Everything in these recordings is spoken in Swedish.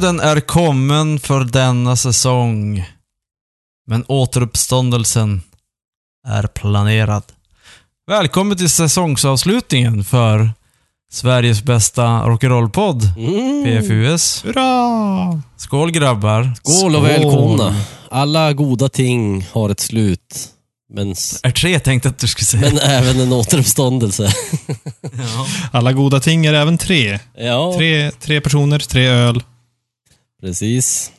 Döden är kommen för denna säsong. Men återuppståndelsen är planerad. Välkommen till säsongsavslutningen för Sveriges bästa rock'n'roll-podd, Mm. PFUS. Hurra! Skål grabbar. Skål och välkomna. Alla goda ting har ett slut. Men, s- Är tre tänkte att du skulle säga. men även en återuppståndelse. Ja. Alla goda ting är även tre. Ja, Tre, tre personer, tre öl. Precis.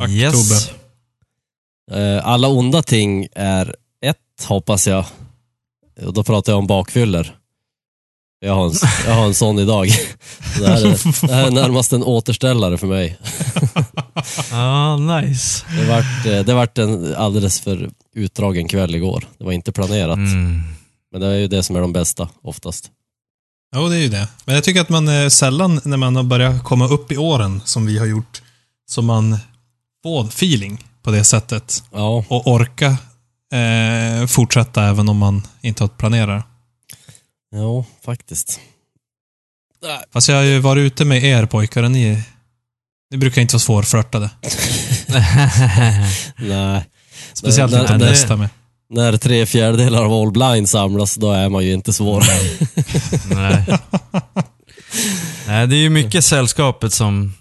Tack, Yes. Tobbe. Eh, Alla onda ting är ett, hoppas jag. Och då pratar jag om bakfyller. Jag har en, jag har en sån idag. Det här, är, det här är närmast en återställare för mig. Ja, nice. Det vart, eh, det vart en alldeles för utdragen kväll igår. Det var inte planerat. Mm. Men det är ju det som är de bästa, oftast. Jo, det är ju det. Men jag tycker att man eh, sällan, när man har börjat komma upp i åren, som vi har gjort, så man får feeling på det sättet. Ja, Och orka eh, fortsätta även om man inte har planerat. jo, faktiskt. Fast jag har ju varit ute med er pojkar och ni, ni brukar inte vara svårflörtade. Nej. Speciellt Nej, inte bästa med. När tre fjärdedelar av All Blind samlas, då är man ju inte svår. Nej. Nej, det är ju mycket sällskapet som,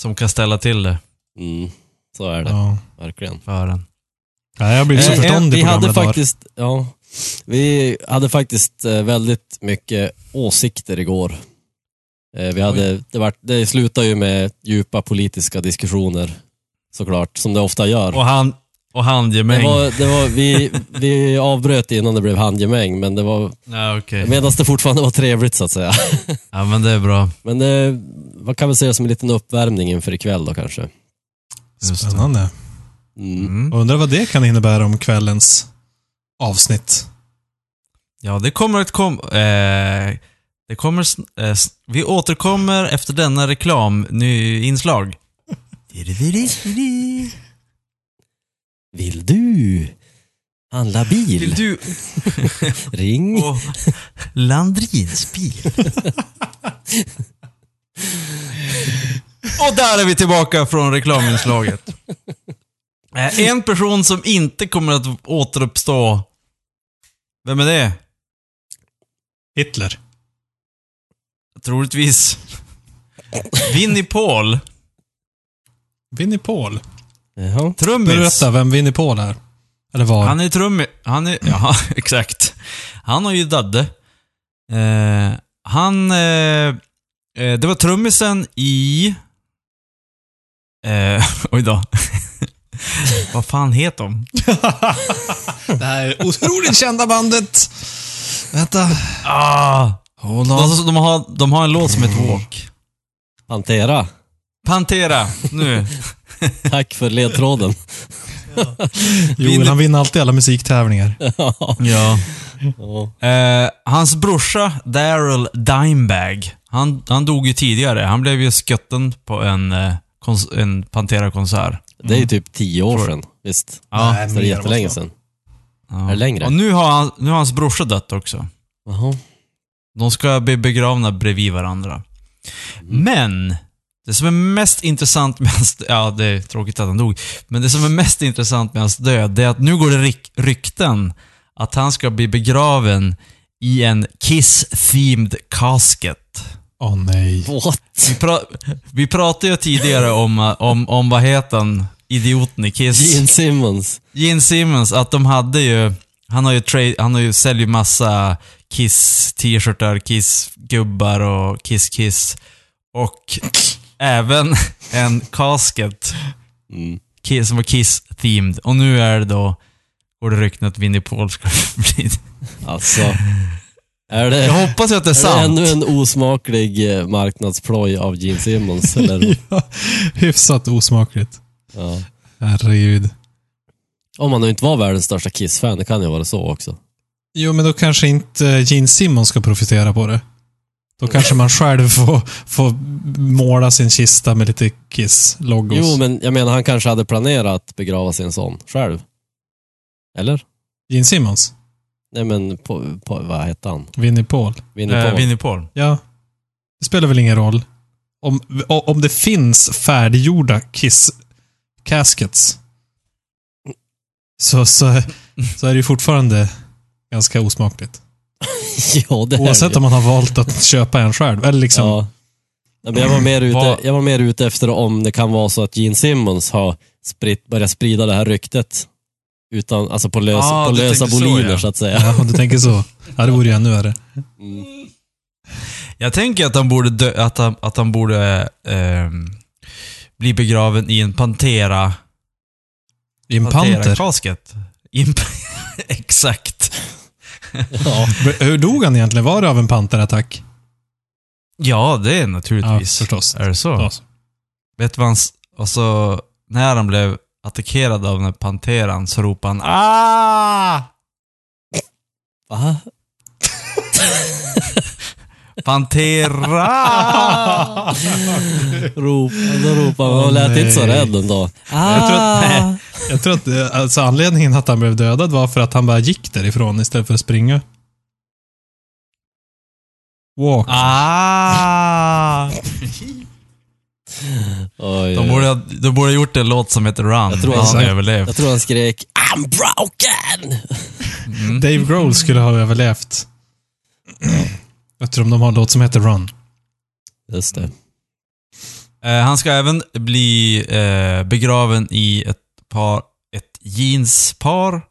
som kan ställa till det Mm, så är det, Ja. verkligen. för en. Ja, jag blir så Eh, förståndig vi på hade dagar. faktiskt, ja, Vi hade faktiskt eh, väldigt mycket åsikter igår. Eh, Vi hade, det, var, det slutade ju med djupa politiska diskussioner, såklart, som det ofta gör. Och, han, och Det handgemäng. var, det var, vi, vi avbröt innan det blev handgemäng, men det var Ja, okej. medan det fortfarande var trevligt så att säga. Ja, men det är bra. Men det man kan väl säga som en liten uppvärmning inför ikväll då kanske. Det. Spännande. Mm. Mm. Jag undrar vad det kan innebära om kvällens avsnitt. Ja, det kommer att kom, eh, det kommer, eh, vi återkommer efter denna reklam, ny inslag. Vill du handla bil? Vill du Ring. och Landrins bil? och där är vi tillbaka från reklaminslaget. Eh, En person som inte kommer att återuppstå. Vem är det? Hitler. Troligtvis Winnie Paul. Winnie Paul. Jaha. Trummis. Berätta vem Winnie Paul är. Eller var. Han är trummis. Han är... Ja, exakt. Han har ju dadde. Eh, han... Eh, eh, det var trummisen i... Eh, oj då. Vad fan heter de? det här otroligt kända bandet. Vänta. Ah, de, de, har, de har en låt som heter Walk. Pantera. Pantera, nu. Tack för ledtråden. Joel, han vinner alltid alla musiktävlingar. Ja. Ja. Eh, hans brorsa, Daryl Dimebag, han, han dog ju tidigare. Han blev ju skutten på en, eh, en Pantera-konsert. Det är ju typ tio år sedan. Visst. Ja. Nej, Så det är jättelänge sedan. Ja. Är det längre? Och nu har, han, nu har hans brorsa dött också. Jaha. De ska bli begravna bredvid varandra. Mm. Men, det som är mest intressant med hans Ja, det är tråkigt att han dog. Men det som är mest intressant med hans död, det är att nu går det ryk, rykten att han ska bli begraven i en Kiss-themed casket. Åh nej. What? Vi, pra, vi pratade ju tidigare om, om, om vad heter han, idioten i Kiss? Gene Simmons. Gene Simmons, att de hade ju, han har ju, han har ju säljer ju massa Kiss-t-shirtar, Kiss-gubbar och Kiss-Kiss. Och även en casket Mm. Kiss, som var Kiss-themed. Och nu är det då, går det rykten att Winnie Paul ska bli... Alltså. Är det, Jag hoppas ju att det är är det sant. ännu en osmaklig eh, marknadsploj av Gene Simmons? Eller? Ja, hyfsat osmakligt. Ja. Herregud. Om man nu inte var världens största Kiss-fan, det kan ju vara så också. Jo, men då kanske inte Gene Simmons ska profitera på det. Då kanske man själv får, får måla sin kista med lite Kiss-logos. Jo, men jag menar han kanske hade planerat att begrava sin son själv. Eller? Gene Simmons? Nej men, på, på, vad hette han? Winnie Paul? Winnie Eh, Paul? Winnie Paul. Ja. Det spelar väl ingen roll. om, om det finns färdiggjorda Kiss caskets så, så, så är det ju fortfarande ganska osmakligt. ja, det Oavsett om man har valt att köpa en själv. Eller liksom, Ja. Nej, men jag, var mer ute, jag var mer ute efter om det kan vara så att Gene Simmons har spritt, börjat sprida det här ryktet. Utan, alltså på, lös, Ah, på lösa tänker så, boliner ja. så att säga. ja, om du tänker så. Ja, det vore ju ännu värre. Mm. Jag tänker att han borde, dö, att han, att han borde ehm, bli begraven i en Pantera... I en panter. Kasket. I en, exakt. Ja. Hur dog han egentligen? Var det av en panterattack? Ja, det är Ja, naturligtvis. förstås. Är det så? Ja. Vet du vad han... s- Och så, när han blev attackerad av den här panteran så ropade han ah! Va? Pantera! Rop, då ropar man. Man lät inte så rädd ändå. Jag tror att- Ah. Jag tror att eh, alltså, anledningen att han blev dödad var för att han bara gick därifrån istället för att springa. Walk. ah! Oj, De borde, ha- de borde ha gjort en låt som heter Run. Jag tror han han- överlevt. Jag tror han skrek I'm broken! Mm. Dave Grohl skulle ha överlevt. Eftersom de har en låt som heter Run. Just det. Eh, han ska även bli eh, begraven i ett par, ett jeanspar,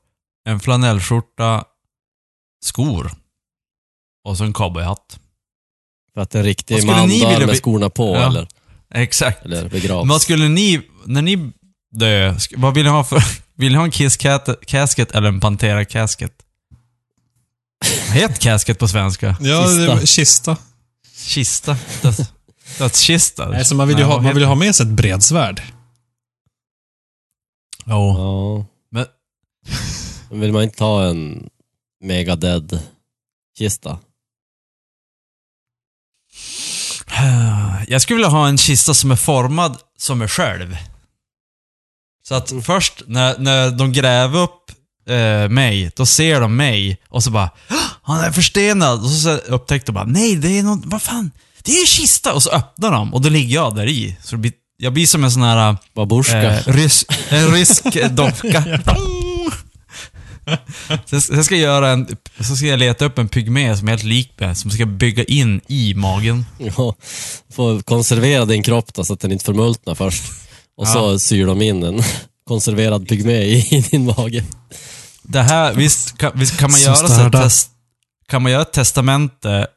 en flanellskjorta, skor och så en cowboyhatt. För att en riktig man ni dör med skorna på Ja. eller, Exakt. eller begravs. Vad skulle ni, när ni dö, vad vill ni ha för, vill ni ha en Kiss casket eller en Pantera casket? Heter casket på svenska? Ja, Kista. kista. Kista? Döds, dödskista? Nej, så man vill ju Nej, ha, man vill ha med sig ett bredsvärd. Jo. Ja. Men- Men vill man inte ha en mega dead kista? Jag skulle vilja ha en kista som är formad som mig själv. Så att först när, när de gräver upp eh, mig, då ser de mig och så bara "Åh, Han är förstenad! Och så upptäckte de bara Nej, det är något, vad fan? Det är en kista! Och så öppnar de och då ligger jag där i. Så det blir, jag blir som en sån här Babusjka. eh, rys, en rysk docka. Sen sen ska jag göra en, så ska jag leta upp en pygmé som är helt lik mig, som ska bygga in i magen. Ja, får konservera din kropp då, så att den inte förmultnar först. Och så syr de in en konserverad pygmé i, din mage. Det här, visst kan, visst kan man Så göra så test, Kan man göra ett testamente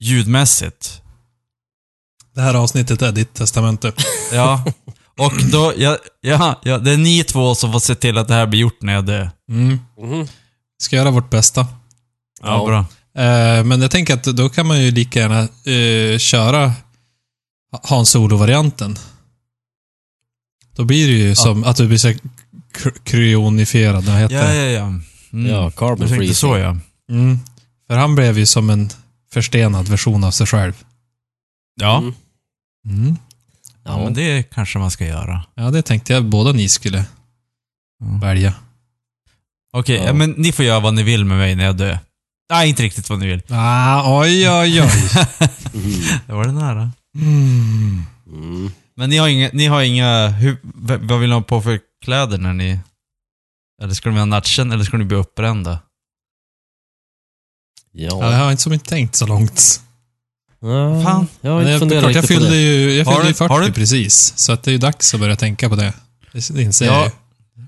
ljudmässigt? Det här avsnittet är ditt testamente. Ja. Och då, ja, ja, ja, det är ni två som får se till att det här blir gjort när jag dör. Mm. Mhm. Ska göra vårt bästa. Ja, Ja. bra. Eh, men jag tänker att då kan man ju lika gärna eh, köra ha en solo-varianten. Då blir det ju som att du blir så kryonifierad, vad heter Ja, ja, ja. Mm. Ja, carbon Du tänkte freezing. så ja. Mm. För han blev ju som en förstenad version av sig själv. Ja. Mm. Mm. Ja, men det kanske man ska göra. Ja, det tänkte jag båda ni skulle Ja. välja. Okej, Ja. ja. men ni får göra vad ni vill med mig när jag dör. Nej, inte riktigt vad ni vill. Ah, oj, oj, oj. Mhm. Det var det nära. Mm. Mm. Men ni har inga, ni har inga hur, vad vill ni ha på för kläder när ni... Eller ska ni ha natchen eller ska ni bli uppbrända? Ja, jag Ja. har inte som inte tänkt så långt. Ja, Fan. Jag har Men inte jag, funderat klart, jag på fyllde det. ju, jag Har fyllde ju du- 40 har du- precis. Så att det är ju dags att börja tänka på det. Det inser jag Ja, ju.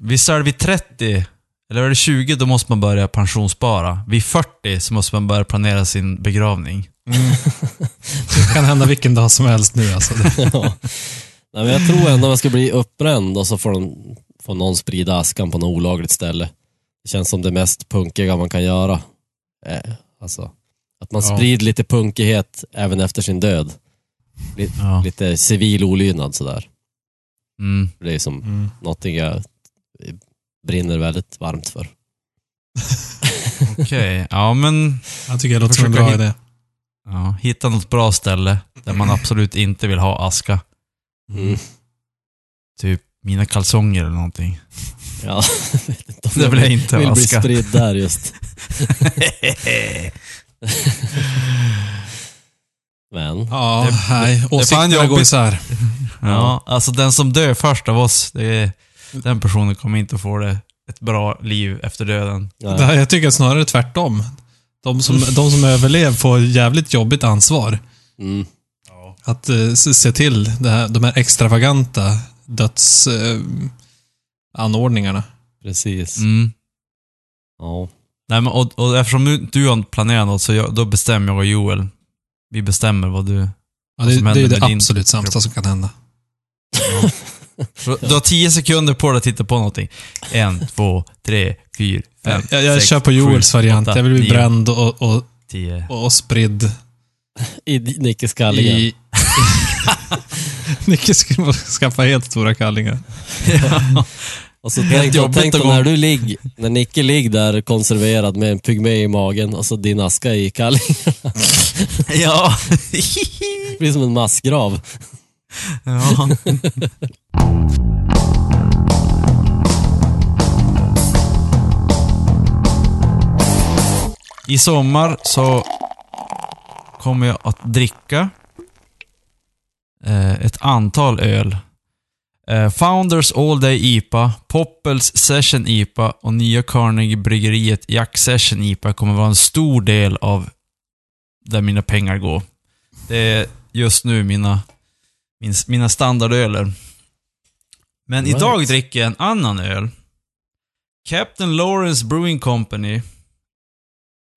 visst är det vid 30, eller är det 20, då måste man börja pensionsspara. Vid 40 så måste man börja planera sin begravning. Det kan hända vilken dag som helst nu alltså. Ja. Nej, men jag tror ändå man ska bli uppbränd och så får, de, får någon sprida askan på något olagligt ställe. Det känns som det mest punkiga man kan göra. Alltså, att man Ja. sprider lite punkighet även efter sin död. Lite, Ja. lite civil olydnad sådär. Mm. Det är som Mm. någonting jag brinner väldigt varmt för. Okej, ja men... Jag tycker det låter som en bra hit- idé. Ja, hitta något bra ställe där man absolut inte vill ha aska. Mm. Typ mina kalsonger eller någonting. Ja, jag vet inte om Det vill jag inte vill bli spridd där just. Men, Ja, Det- nej. Åsikterna går isär. Ja, alltså den som dör först av oss, det är, den personen kommer inte få det ett bra liv efter döden. ja, Det här, jag tycker snarare tvärtom. De som, de som överlever får jävligt jobbigt ansvar. mm, Att eh, se till det här, de här extravaganta dödsanordningarna. Eh, anordningarna. precis. Mm. Ja. Nej, men, och, och eftersom du, du har planerat något, så jag, då bestämmer jag och Joel. Vi bestämmer vad du... ja, Vad det, som det är det absolut sämsta som kan hända. Du du har tio sekunder på dig att titta på någonting. En, två, tre, fyra, fem, jag jag sex, kör på Joels sju, variant. åtta, jag vill bli nio, bränd och, och, Tio. och spridd I Nicke Skalliga. i... Nicke ska skaffa helt stora kallingar. Och så Helt tänk, då, jobbigt tänk då när du ligger, när Nicke ligger där konserverad med en pygmé i magen och så din aska i kallingarna. Ja. Det blir som en massgrav. ja. I sommar så kommer jag att dricka eh, ett antal öl. Eh, Founders All Day IPA, Poppels Session IPA och nya Carnegie Bryggeriet Jack Session IPA kommer vara en stor del av där mina pengar går. Det är just nu mina, min, mina standardöler. Men Right. idag dricker jag en annan öl. Captain Lawrence Brewing Company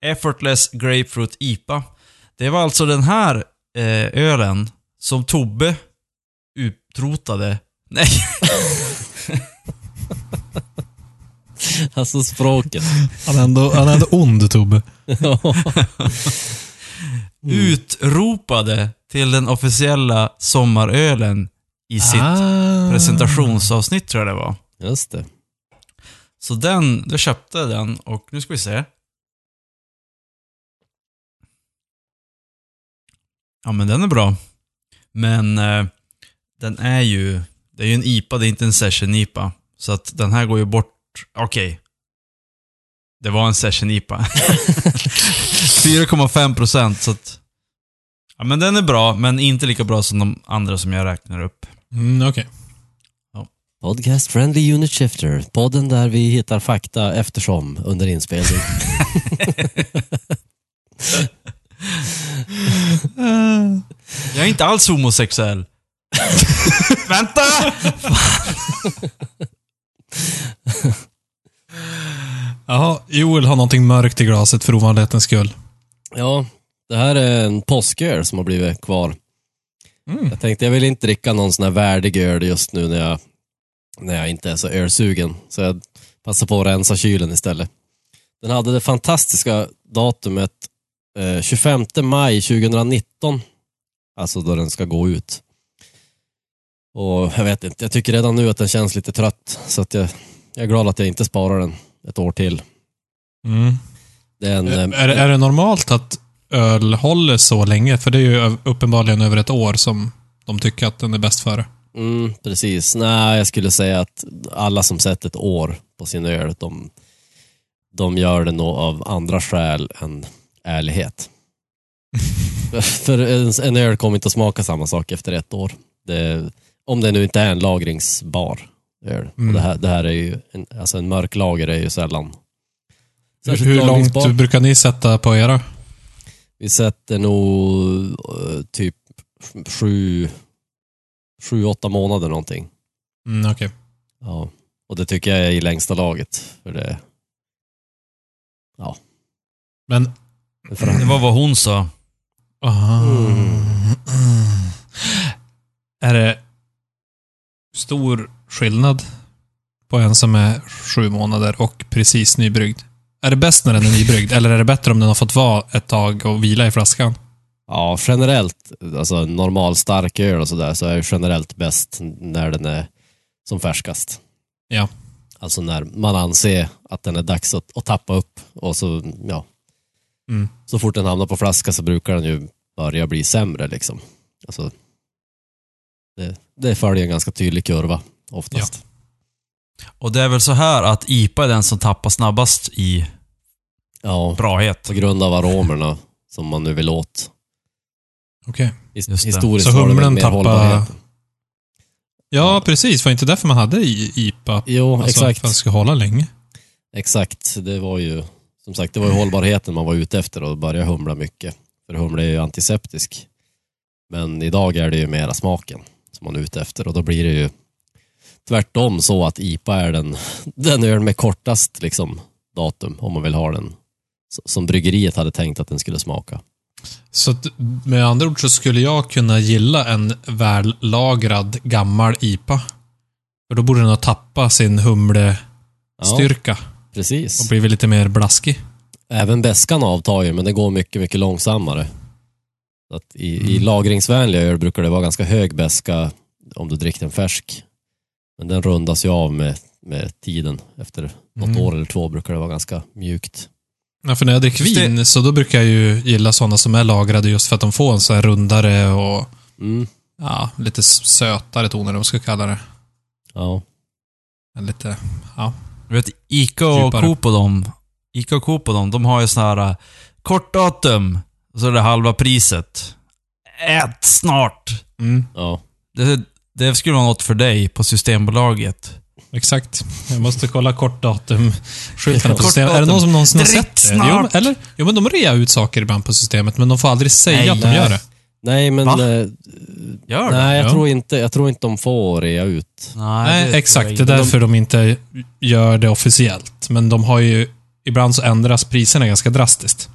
Effortless Grapefruit IPA. Det var alltså den här eh, ölen som Tobbe utrotade. Nej, Alltså språket. Han är ändå, han är ändå ond, Tobbe. Ja. utropade till den officiella sommarölen i sitt Ah. presentationsavsnitt tror jag det var. Just det. Så den, då köpte jag den och nu ska vi se. Ja men den är bra. Men eh, den är ju, det är ju en IPA, det är inte en session IPA. Så att den här går ju bort, okej. Det var en session IPA. 4,5 procent så att, ja men den är bra, men inte lika bra som de andra som jag räknar upp. Mm, Okej. Podcast Friendly Unit Shifter. Podden där vi hittar fakta eftersom under inspelning. Jag är inte alls homosexuell. Vänta! Jaha, Joel har någonting mörkt i glaset för ovanlighetens skull. Ja, det här är en påsköl som har blivit kvar. Mm. Jag tänkte jag vill inte dricka någon sån här värdig öl just nu när jag, när jag inte är så ölsugen. Så jag passar på att rensa kylen istället. Den hade det fantastiska datumet eh, 25 maj 2019. Alltså då den ska gå ut. Och jag vet inte, jag tycker redan nu att den känns lite trött. Så att jag, jag är glad att jag inte sparar den ett år till. Mm. Det är eh, Är, är det normalt att öl håller så länge? För det är ju uppenbarligen över ett år som de tycker att den är bäst före. Mm, precis. Nej, jag skulle säga att alla som sett ett år på sin öl, de, de gör det nog av andra skäl än ärlighet. För en, en öl kommer inte att smaka samma sak efter ett år. Det, om det nu inte är en lagringsbar öl. Mm. Och det, här, det här är ju, en, alltså en mörk lager är ju sällan Hur, särskilt hur långt brukar ni sätta på era? Vi sätter nog eh, typ sju, sju, åtta månader någonting. Mm, Okej. Ja, och det tycker jag är i längsta laget. För det, Men... för Det var vad hon sa. Ah. Mm. Är det stor skillnad på en som är sju månader och precis nybryggd? Är det bäst när den är nybryggd, eller är det bättre om den har fått vara ett tag och vila i flaskan? Ja, generellt, alltså normal stark öl och sådär, så är det generellt bäst när den är som färskast. Ja. Alltså när man anser att den är dags att, att tappa upp och så, ja. Mm. Så fort den hamnar på flaska så brukar den ju börja bli sämre liksom. Alltså, det, det följer en ganska tydlig kurva oftast. Och det är väl så här att IPA är den som tappar snabbast i Ja, brahet. på grund av aromerna som man nu vill åt. Okej. Det. historiskt Så humlen tappar-. Ja, precis. Var inte därför man hade i- IPA? Jo, Alltså, exakt. För att det ska hålla länge. Exakt. Det var ju, som sagt, det var ju hållbarheten man var ute efter och började humla mycket. För humle är ju antiseptisk. Men idag är det ju mera smaken som man är ute efter och då blir det ju tvärtom så att IPA är den, den öl med kortast liksom, datum om man vill ha den. Som bryggeriet hade tänkt att den skulle smaka. Så med andra ord så skulle jag kunna gilla en vällagrad gammal IPA. För då borde den ha tappat sin humlestyrka Ja, precis. och blivit lite mer blaskig. Även bäskan avtar ju, men det går mycket, mycket långsammare. Att i, I Mm. lagringsvänliga öl brukar det vara ganska hög bäska om du dricker den färsk. Men den rundas ju av med, med tiden. Efter något Mm. år eller två brukar det vara ganska mjukt. Ja, för när jag dricker Just det- vin så då brukar jag ju gilla sådana som är lagrade just för att de får en så här rundare och Mm. ja, lite sötare toner, om man ska kalla det. Ja. En Lite, ja. Du vet, Ica och. Coop och dem, Ica och Coop och dem, de har ju sån här uh, kort datum, och så är det halva priset. Ät snart! Mm, ja. Det, det skulle vara något för dig på Systembolaget. exakt. Jag måste kolla kort datum. Skyltarna på systemet. Är det någon som någonsin har sett det? Jo, eller, jo, men de rear ut saker ibland på systemet, men de får aldrig säga Nej, att de nej. gör det. Nej, men... Va? Eh, Gör det? nej, jag Ja. tror, inte, jag tror inte de får rea ut. Nej, det exakt. Det är därför de inte gör det officiellt. Men de har ju... Ibland så ändras priserna ganska drastiskt.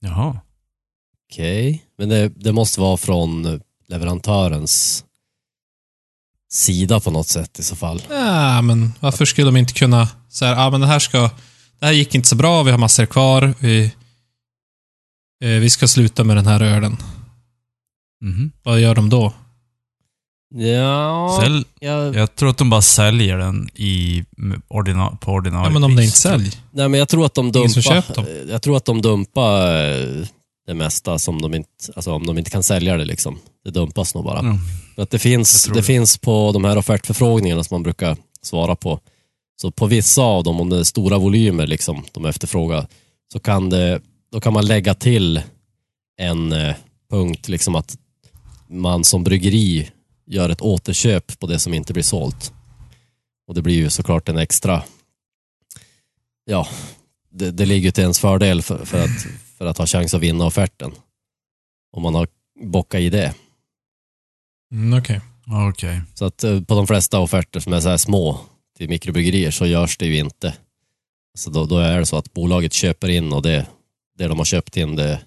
Jaha. Okej. Men det, det måste vara från leverantörens sida på något sätt i så fall. Ja, men varför skulle de inte kunna säga ah, men det här ska... Det här gick inte så bra, vi har massor kvar. Vi, eh, vi ska sluta med den här ölen. Mhm. Vad gör de då? Ja, Sälj, jag, jag tror att de bara säljer den i, ordina, på ordinarie Ja, men om det inte säljer. nej, men jag tror att de dumpar, jag tror att de dumpar eh, det mesta som de inte, alltså om de inte kan sälja det liksom. Det dumpas nog bara. Mm. Att det finns, det, det. finns på de här offertförfrågningarna som man brukar svara på. Så på vissa av dem, om det är stora volymer liksom, de efterfrågar, så kan det, då kan man lägga till en eh, punkt, liksom att man som bryggeri gör ett återköp på det som inte blir sålt. Och det blir ju såklart en extra, ja, det, det ligger till ens fördel för, för, att, för att ha chans att vinna offerten. Om man har bockat i det. Mm, Okej. Okej. Så att eh, på de flesta offerter som är så här små till mikrobryggerier så görs det ju inte. Så då, då är det så att bolaget köper in och det, det de har köpt in det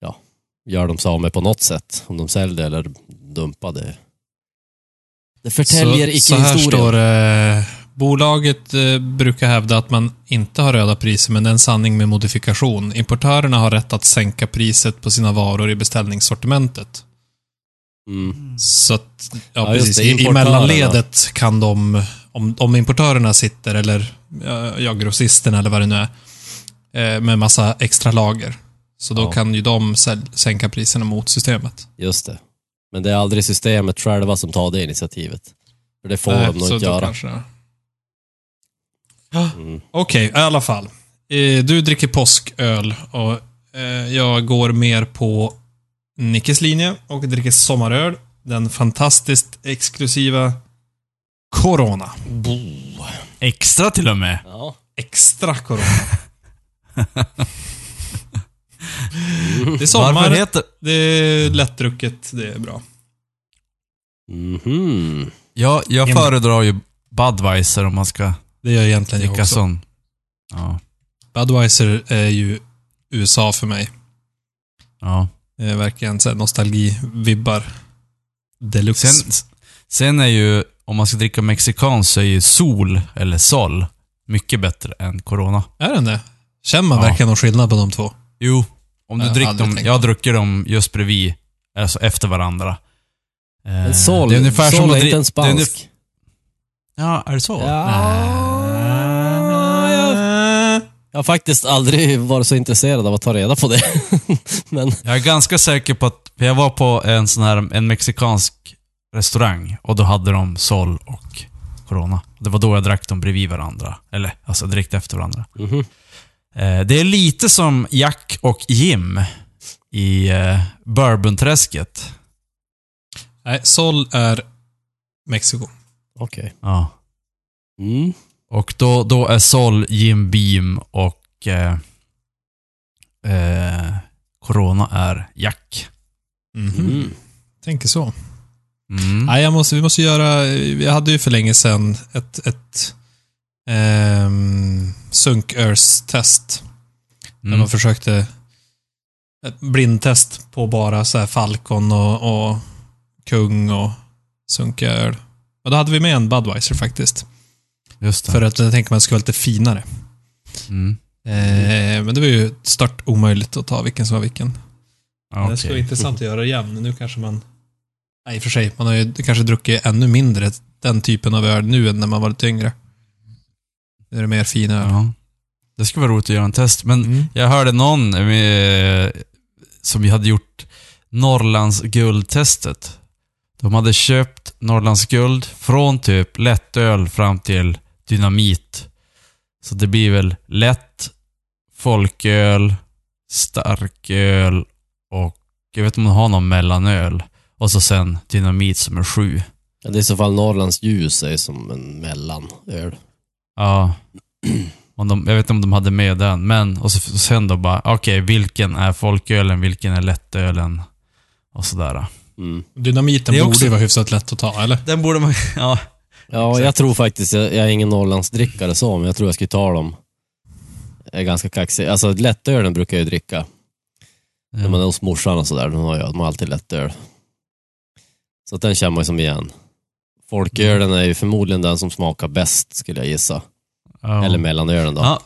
ja, gör de sig av med på något sätt. Om de säljer det eller dumpar det. Det förtäljer så, så här icke-historien. står det. Bolaget eh, brukar hävda att man inte har röda priser, men det är en sanning med modifikation. Importörerna har rätt att sänka priset på sina varor i beställningssortimentet. Mm. Så att, ja, Ja, precis. det, I, mellanledet kan de, om, om importörerna sitter, eller ja, grossisterna eller vad det nu är, eh, med massa extra lager. Så då Ja. kan ju de sänka priserna mot systemet. Just det. Men det är aldrig systemet själva som tar det initiativet. För det får Nej, de nog inte göra. kanske. Mm. Okej, i alla fall. Eh, Du dricker påsköl och eh, jag går mer på Nickes linje och dricker sommaröl. Den fantastiskt exklusiva Corona. Extra till och med. Ja. Extra Corona. Det är sommar, Varför heter... det är lättdrucket, det är bra. Mhm. Jag, jag Himmel. föredrar ju Budweiser om man ska Det gör egentligen jag också. sån. Ja. Budweiser är ju USA för mig. ja. Det är verkligen så nostalgi-vibbar. Deluxe. Sen, sen är ju, om man ska dricka mexikansk så är ju Sol, eller Sol, mycket bättre än Corona. Är den det? Känner man Ja. verkligen någon skillnad på de två? Jo. Om du Jag dricker dem, jag druckit dem just bredvid, alltså efter varandra. Eh, Men Sol, det är ungefär Sol som är inte en det är spansk. Ja, är det så? Jag har faktiskt aldrig varit så intresserad av att ta reda på det. Men Jag är ganska säker på att, för jag var på en sån här, en mexikansk restaurang och då hade de Sol och Corona. Det var då jag drack dem bredvid varandra. Eller, alltså direkt efter varandra. mhm. Eh, det är lite som Jack och Jim. i eh, Bourbonträsket. Nej, Sol är Mexiko. Okej. Ja. Mm. Och då, då är Sol Jim Beam och eh, eh, Corona är Jack. Mhm. Mm. Tänker så. Mm. Nej, jag måste, vi måste göra... Vi hade ju för länge sedan ett, ett ehm, Sunk-Earth-test. Där Mm. man försökte ett blindtest på bara så här Falcon och, och Kung och sunkiga öl. Och då hade vi med en Budweiser faktiskt. Just det. För att jag tänker man skulle vara lite finare. Mm. Eh, men det var ju stört omöjligt att ta vilken som var vilken. Ja, Det skulle vara intressant att göra igen. Nu kanske man... Nej, i och för sig. Man har ju kanske druckit ännu mindre den typen av öl nu än när man var lite yngre. Nu är det mer fina öl. Ja. Det skulle vara roligt att göra en test. Men Mm. jag hörde någon eh, som vi hade gjort Norrlands guldtestet. De hade köpt Norrlands guld från typ lättöl fram till dynamit. Så det blir väl lätt, folköl, starköl och jag vet inte om de har någon mellanöl. Och så sen dynamit som är sju. Ja, Det är i så fall Norrlands ljus är som en mellanöl. Ja. Om de, jag vet inte om de hade med den, men och, så, och sen då bara, okej, vilken är folkölen, vilken är lättölen? Och sådär. Mm. Dynamiten Det är borde också- ju vara hyfsat lätt att ta, eller? Den borde man, ja. Ja, Exakt. jag tror faktiskt, jag, jag är ingen Norrlandsdrickare så, men jag tror jag skulle ta dem. Jag är ganska kaxig. Alltså lättölen brukar jag ju dricka. När man är hos morsan och sådär, de har, ju, de har alltid lättöl. Så att den känner man ju som igen. Folkölen är ju förmodligen den som smakar bäst, skulle jag gissa. Ja. Eller mellanölen då. Ja.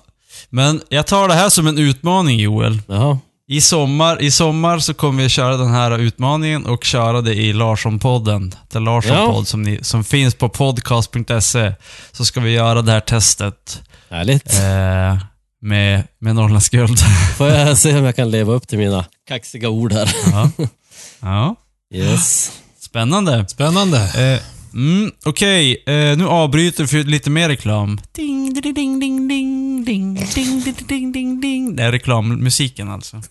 Men jag tar det här som en utmaning Joel. Jaha. I sommar, I sommar så kommer vi köra den här utmaningen och köra det i Larsson-podden. Den Larsson-podd Ja. som, ni, som finns på podcast.se. Så ska vi göra det här testet Härligt. eh, med, med Norrlands guld. Får jag se om jag kan leva upp till mina kaxiga ord här. ja. ja. Yes. Spännande. Spännande. Eh, mm, Okej, eh, nu avbryter vi för lite mer reklam. Ding, ding, ding, ding, ding, ding, ding, ding, ding, ding, ding. Det är reklammusiken alltså.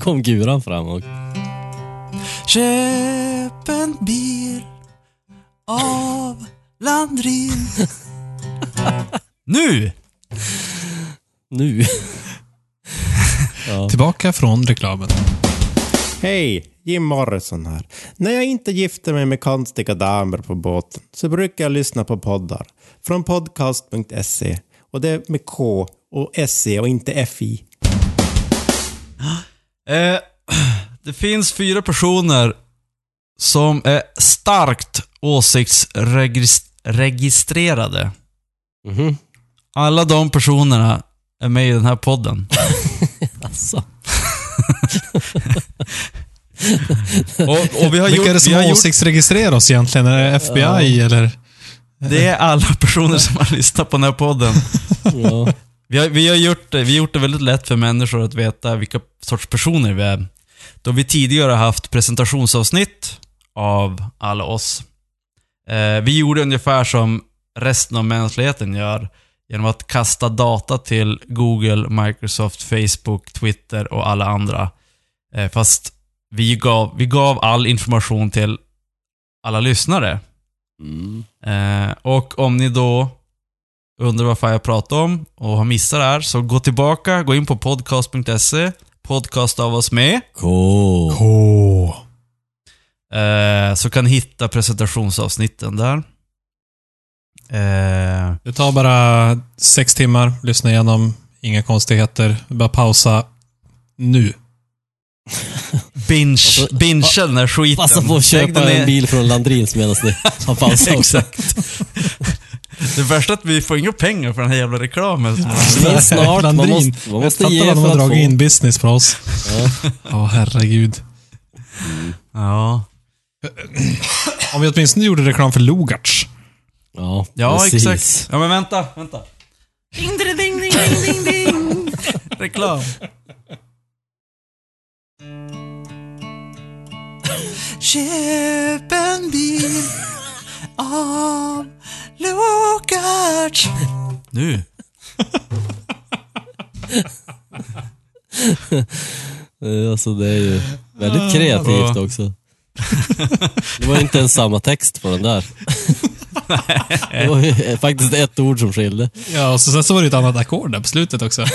Kom guran fram och... Köp en bil av Landrin. nu! Nu. ja. Tillbaka från reklamen. Hej, Jim Morrison här. När jag inte gifter mig med konstiga damer på båten så brukar jag lyssna på poddar. Från podcast.se. Och det är med K och SE och inte FI. Eh, det finns fyra personer som är starkt åsiktsregistrerade. Mhm. Alla de personerna är med i den här podden. Alltså. Och, och vi har Vilka är det gjort, som vi har gjort åsiktsregistrerar oss egentligen? Är det FBI eller? det är alla personer som har lyssnat på den här podden. Ja. Vi har, vi, har gjort, det- vi har gjort det väldigt lätt för människor att veta vilka sorts personer vi är. Då vi tidigare har haft presentationsavsnitt av alla oss. Eh, vi gjorde ungefär som resten av mänskligheten gör. Genom att kasta data till Google, Microsoft, Facebook, Twitter och alla andra. Eh, fast vi gav, vi gav all information till alla lyssnare. Mm. Eh, och om ni då undrar vad fan jag pratar om och har missat det här, så gå tillbaka, gå in på podcast.se, podcast av oss med, Cool. Åh. eh, så kan ni hitta presentationsavsnitten där. Eh, Det tar bara sex timmar, lyssna igenom, inga konstigheter. Bara pausa nu. binge, den här skiten. Passa på att köpa en bil från Landrins medan ni har paus också. Exakt. Det värsta är att vi får inga pengar för den här jävla reklamen. Men snart, man Landrin. måste, man måste ge för har att dragit få. in business på oss. Ja. Ja, herregud. Ja. Om vi åtminstone gjorde reklam för Logarts. Ja, Ja, precis. exakt. Ja, men vänta, vänta. Ding, ding, ding, ding, ding, ding. Reklam. Köp en bil av Lukács. Nu. Alltså det är ju väldigt kreativt också. Det var inte ens samma text på den där. Det var ju faktiskt ett ord som skilde. Ja, och så, sen så var det ett annat ackord där på slutet också.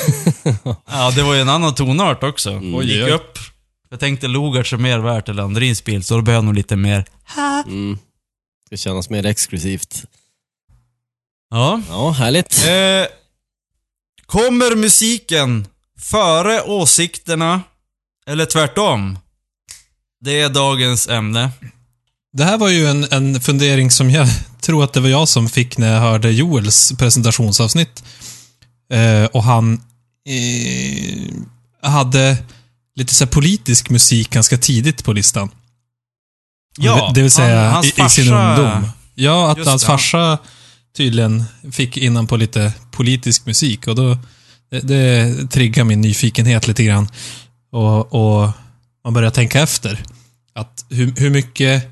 Ja, det var ju en annan tonart också. Och Oj, gick upp. Jag tänkte Lugart är mer värt än Landrins bil, så då behöver jag nog lite mer. Mm. Det kännas mer exklusivt. Ja. Ja, härligt. Eh, kommer musiken före åsikterna, eller tvärtom? Det är dagens ämne. Det här var ju en, en fundering som jag tror att det var jag som fick när jag hörde Joels presentationsavsnitt. Eh, och han eh, hade lite så politisk musik ganska tidigt på listan. Ja, det vill säga han- hans i, i sin farsa- ungdom. Ja, att hans det, farsa tydligen fick innan på lite politisk musik och då det, det triggar min nyfikenhet lite grann. Och, och man börjar tänka efter. Att hur, hur mycket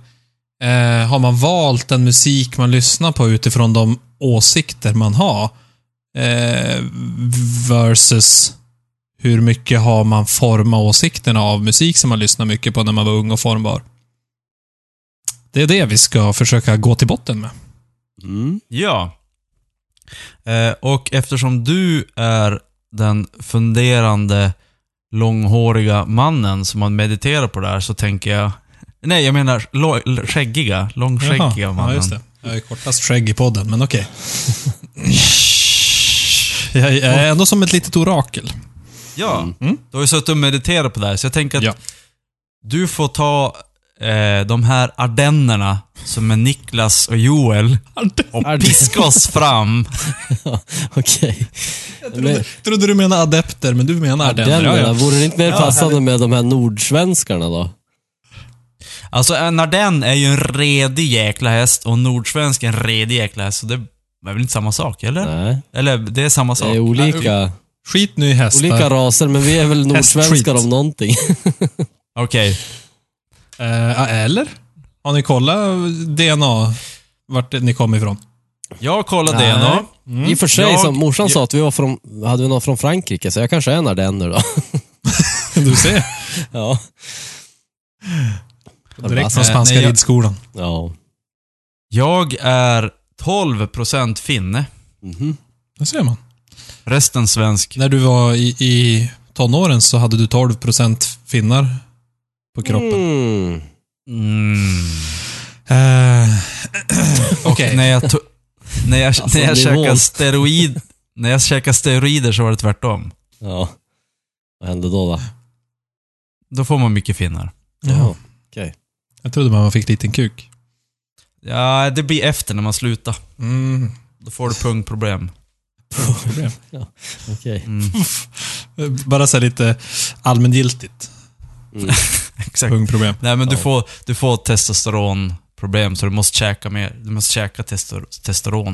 eh, har man valt den musik man lyssnar på utifrån de åsikter man har? Eh, versus hur mycket har man format åsikterna av musik som man lyssnar mycket på när man var ung och formbar? Det är det vi ska försöka gå till botten med. Mm. Ja. Eh, och eftersom du är den funderande, långhåriga mannen som man mediterar på det här så tänker jag... Nej, jag menar lo- skäggiga. Långskäggiga Jaha, mannen. Ja, just det. Jag är kortast skägg i podden, men okej. jag, jag är ändå som ett litet orakel. Ja, Mm. du har ju suttit och mediterat på det här, så jag tänker att Ja. du får ta eh, de här ardennerna som är Niklas och Joel och Ardenner. piska oss fram. Okej. Jag trodde, trodde du menade adepter, men du menar ardenner. Den, Ja, ja. Vore det inte mer passande med de här nordsvenskarna då? Alltså en ardenn är ju en redig jäkla häst och en nordsvensk är en redig jäkla häst, så det är väl inte samma sak, eller? Nej, Eller, det är samma det sak. är olika, Skit nu i hästar. olika raser, men vi är väl nordsvenskar om någonting. Okej. Eh, eller? Har ni kollat DNA? Vart ni kom ifrån? Jag har kollat Nej. DNA. I och för sig, Jag- som morsan jag- sa att vi var från, hade vi någon från Frankrike, så jag kanske är en ardenner då. Du ser. ja. Direkt från Alltså, spanska nej, jag- ridskolan. Ja. Jag är 12% finne. Mhm. Det ser man. Resten svensk. När du var i, i tonåren så hade du 12% finnar på kroppen. Mm. Mm. Eh, Okej. När jag, när jag, Alltså, när jag käkade steroid, när jag käkade steroider så var det tvärtom. Ja. Vad hände då? då? Då får man mycket finnar. Ja. Okej. Jag trodde man fick liten kuk. Ja, det blir efter när man slutar. Mm. Då får du pungproblem. Problem. Okej. Mm. Bara så här lite allmängiltigt. Mm. Exakt. Pungproblem. Nej, men du Ja. får, du får testosteronproblem, så du måste käka mer. Du måste käka testor, testosteron.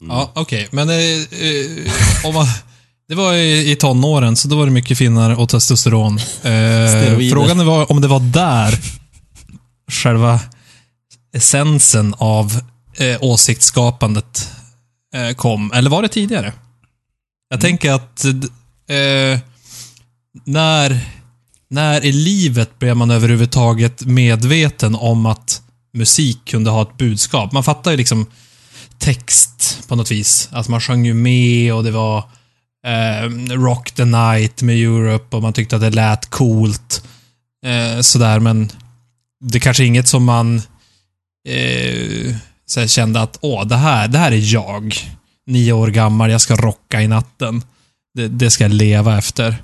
Mm. Ja, okej. Men eh, eh, om man, det var i, i tonåren, så då var det mycket finnar och testosteron. Eh, frågan var om det var där själva essensen av eh, åsiktsskapandet kom. Eller var det tidigare? Jag tänker att eh, när, när i livet blev man överhuvudtaget medveten om att musik kunde ha ett budskap? Man fattar ju liksom text på något vis. Alltså man sjöng ju med och det var eh, Rock the Night med Europe och man tyckte att det lät coolt. Eh, sådär, men det kanske är inget som man eh, så här kände att åh, det här, det här är jag. Nio år gammal, jag ska rocka i natten. Det, det ska jag leva efter.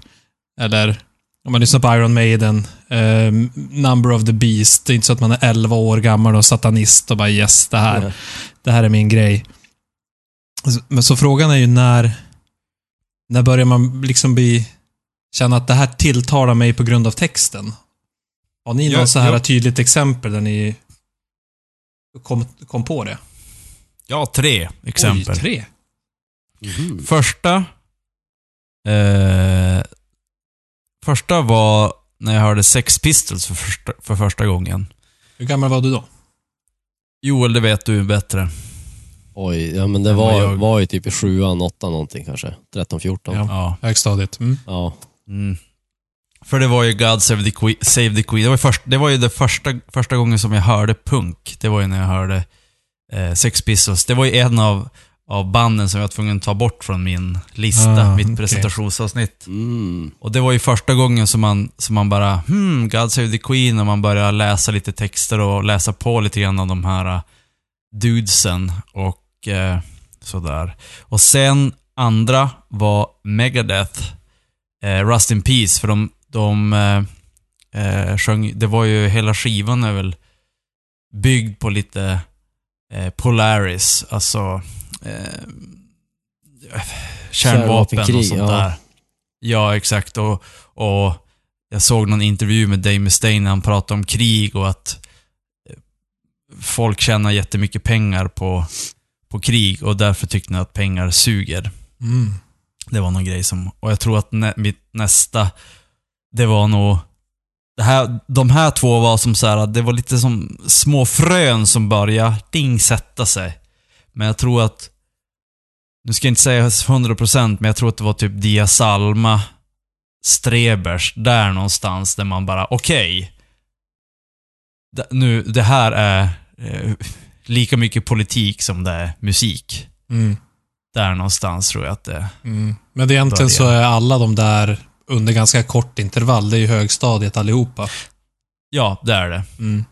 Eller om man lyssnar på Iron Maiden, eh, Number of the Beast. Det är inte så att man är 11 år gammal och satanist och bara yes, det här, Ja. det här är min grej. Men så frågan är ju när, när börjar man liksom bli, känna att det här tilltalar mig på grund av texten? Har ni Ja, något så här ja. tydligt exempel där ni kom, kom på det? Ja, tre exempel. Oj, tre? Mhm. Första... Eh, första var när jag hörde Sex Pistols för första, för första gången. Hur gammal var du då? Joel, det vet du bättre. Oj, ja men det var, jag- var ju typ i sjuan, åttan någonting kanske. 13, 14. Ja. Ja. Ja. Högstadiet? Mm. Mm. För det var ju God Save the Queen. Save the Queen. Det var ju, först, det, var ju det första, första gången som jag hörde punk. Det var ju när jag hörde eh, Sex Pistols. Det var ju en av, av banden som jag var tvungen att ta bort från min lista, Ah, mitt okej. presentationsavsnitt. Mm. Och det var ju första gången som man, som man bara, hmm, God Save the Queen, och man började läsa lite texter och läsa på lite grann av de här uh, dudesen och eh, sådär. Och sen andra var Megadeth, eh, Rust in Peace, för de, de eh, eh, sjöng, det var ju, hela skivan är väl byggd på lite eh, Polaris, alltså eh, kärnvapen och sånt där. Ja, exakt. Och, och jag såg någon intervju med Dave Mustaine när han pratade om krig och att eh, folk tjänar jättemycket pengar på, på krig och därför tyckte han att pengar suger. Mm. Det var någon grej som... Och jag tror att nä, mitt nästa, det var nog... Det här, de här två var som så här, det var lite som små frön som började ding sätta sig. Men jag tror att... Nu ska jag inte säga 100% men jag tror att det var typ Dia Salma, Strebers, där någonstans där man bara, okej. Det- nu, det här är eh, lika mycket politik som det är musik. Mm. Där någonstans tror jag att det Mm. Men det egentligen Börja. så är alla de där under ganska kort intervall. Det är ju högstadiet allihopa. Ja, det är det. Mm.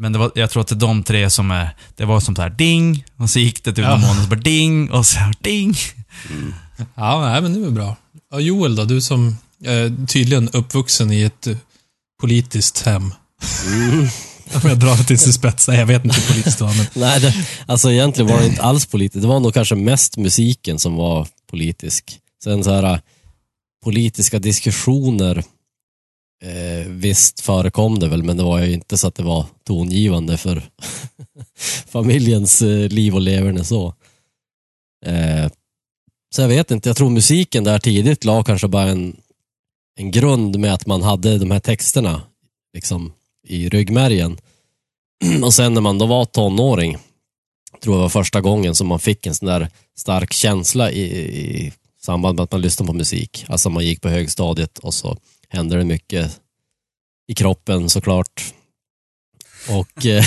Men det var, jag tror att det är de tre som är... Det var som så här ding, och så gick det typ Ja. någon månad, så bara ding, och så här ding. Ja, nej, men det är bra. Och Joel då, du som är tydligen uppvuxen i ett eh, politiskt hem. Mm. Om jag drar det till sin spets. Nej, jag vet inte hur politiskt det var, men... Nej, det, alltså egentligen var det inte alls politiskt. Det var nog kanske mest musiken som var politisk. Sen så här äh, politiska diskussioner, eh, visst förekom det väl, men det var ju inte så att det var tongivande för familjens eh, liv och leverne så. Eh, så jag vet inte, jag tror musiken där tidigt la kanske bara en, en grund med att man hade de här texterna liksom i ryggmärgen. Och sen när man då var tonåring, tror jag var första gången som man fick en sån där stark känsla i, i samband med att man lyssnade på musik. Alltså man gick på högstadiet och så hände det mycket i kroppen såklart. Och, eh,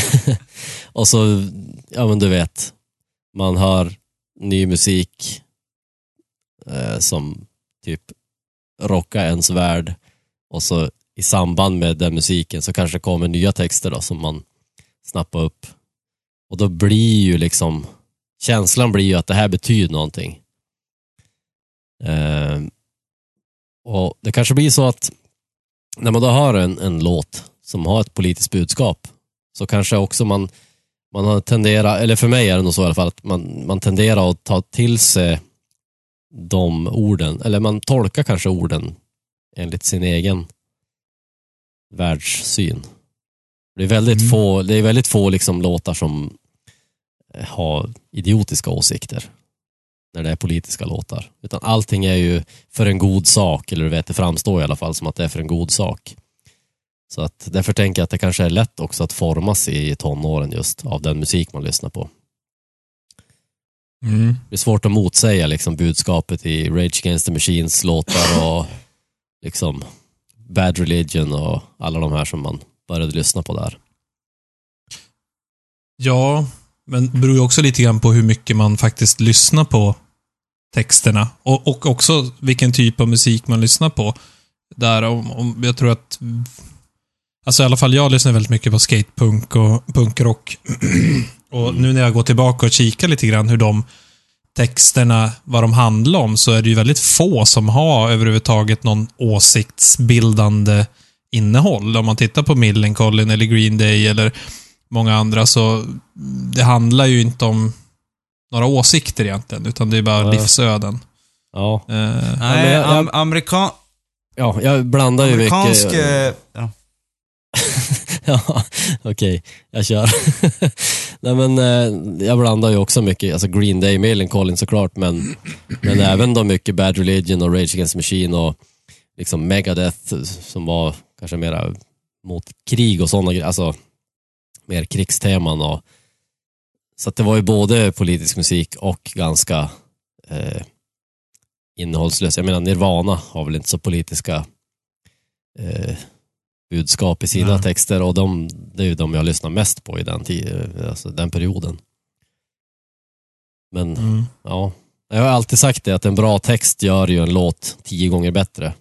och så, ja men du vet, man hör ny musik eh, som typ rockar ens värld och så i samband med den musiken så kanske det kommer nya texter då som man snappar upp. Och då blir ju liksom, känslan blir ju att det här betyder någonting. Eh, och det kanske blir så att när man då hör en, en låt som har ett politiskt budskap så kanske också man, man har tenderat, eller för mig är det nog så i alla fall, att man, man tenderar att ta till sig de orden, eller man tolkar kanske orden enligt sin egen världssyn. Det är väldigt Mm. få, det är väldigt få liksom låtar som eh, har idiotiska åsikter när det är politiska låtar. Utan allting är ju för en god sak, eller du vet, det framstår i alla fall som att det är för en god sak. Så att därför tänker jag att det kanske är lätt också att formas i tonåren just av den musik man lyssnar på. Mm. Det är svårt att motsäga liksom budskapet i Rage Against the Machines låtar och liksom Bad Religion och alla de här som man började lyssna på där. Ja, men det beror ju också lite grann på hur mycket man faktiskt lyssnar på texterna. Och, och också vilken typ av musik man lyssnar på. Där, om, om, jag tror att... Alltså i alla fall jag lyssnar väldigt mycket på skatepunk och punkrock. och nu när jag går tillbaka och kikar lite grann hur de texterna, vad de handlar om, så är det ju väldigt få som har överhuvudtaget någon åsiktsbildande innehåll. Om man tittar på Millencolin eller Green Day eller många andra så det handlar ju inte om några åsikter egentligen, utan det är bara Ja. livsöden. Ja, Eh, Nej, jag- am, amerikan, ja jag blandar ju amerikansk... mycket. eh, Ja. Ja, okej, jag kör. Nej men eh, jag blandar ju också mycket, alltså Green Day, Millencolin såklart, men, men även då mycket Bad Religion och Rage Against the Machine och liksom Megadeth som var kanske mera mot krig och sådana grejer, alltså mer krigsteman och så att det var ju både politisk musik och ganska eh, innehållslös. Jag menar Nirvana har väl inte så politiska eh, budskap i sina Ja. texter och de, det är ju de jag lyssnar mest på i den, alltså den perioden. Men Mm. ja, jag har alltid sagt det att en bra text gör ju en låt tio gånger bättre.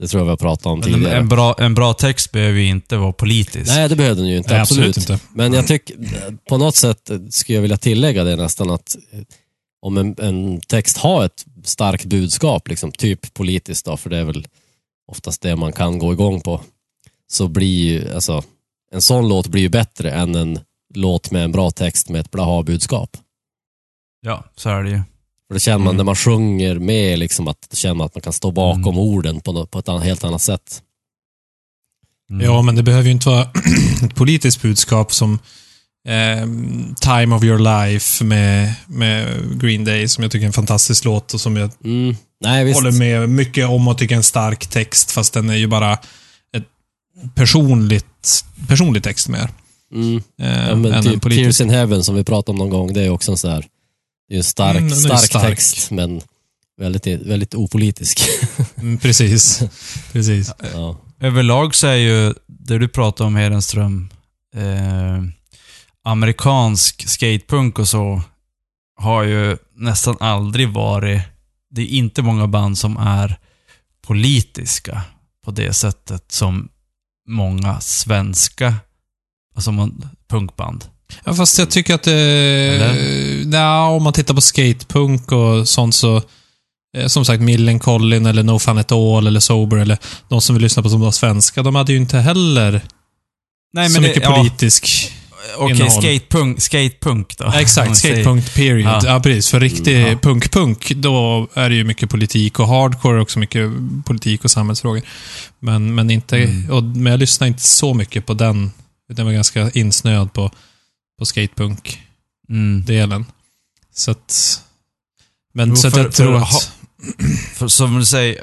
Det tror jag vi har pratat om En, tidigare. en, bra, en bra text behöver ju inte vara politisk. Nej, det behöver den ju inte. Nej, absolut. absolut inte. Men jag tycker, på något sätt skulle jag vilja tillägga det nästan att eh, om en, en text har ett starkt budskap, liksom, typ politiskt då, för det är väl oftast det man kan gå igång på, så blir ju, alltså, en sån låt blir ju bättre än en låt med en bra text med ett blaha-budskap. Ja, så är det ju. För det känner man Mm. när man sjunger med, liksom, att det känner man att man kan stå bakom Mm. orden på, något, på ett helt annat sätt. Mm. Ja, men det behöver ju inte vara ett politiskt budskap som eh, Time of your life med, med Green Day, som jag tycker är en fantastisk låt och som jag Mm. Nej, visst. håller med mycket om och tycker är en stark text, fast den är ju bara ett personligt, personlig text mer. Mm. Eh, Ja, men än en typ politisk. Tears in Heaven som vi pratade om någon gång, det är också en sån här, det är en stark, Mm, stark, stark. text, men väldigt, väldigt opolitisk. Mm, precis. precis. ja. Överlag så är ju det du pratar om Hedenström, eh, amerikansk skatepunk och så, har ju nästan aldrig varit, det är inte många band som är politiska på det sättet som många svenska, alltså man, punkband. Ja, fast jag tycker att det... Eller? Ja, om man tittar på skatepunk och sånt så... eh, Som sagt, Millencolin eller No Fun At All eller Sober eller de som vill lyssna på som var svenska, de hade ju inte heller Nej, så mycket ja, politisk... Okej, innehåll. skatepunk, skatepunk då. Ja, exakt, skatepunk period. Ja. Ja. precis. För riktig Mm, ja. punk-punk, då är det ju mycket politik och hardcore är också mycket politik och samhällsfrågor. Men, men, inte, Mm. och, men jag lyssnar inte så mycket på den. Den var ganska insnöad på, på skatepunk-delen. Mm. Så att... Men Jo, så att för- jag tror att... För som du säger, eh,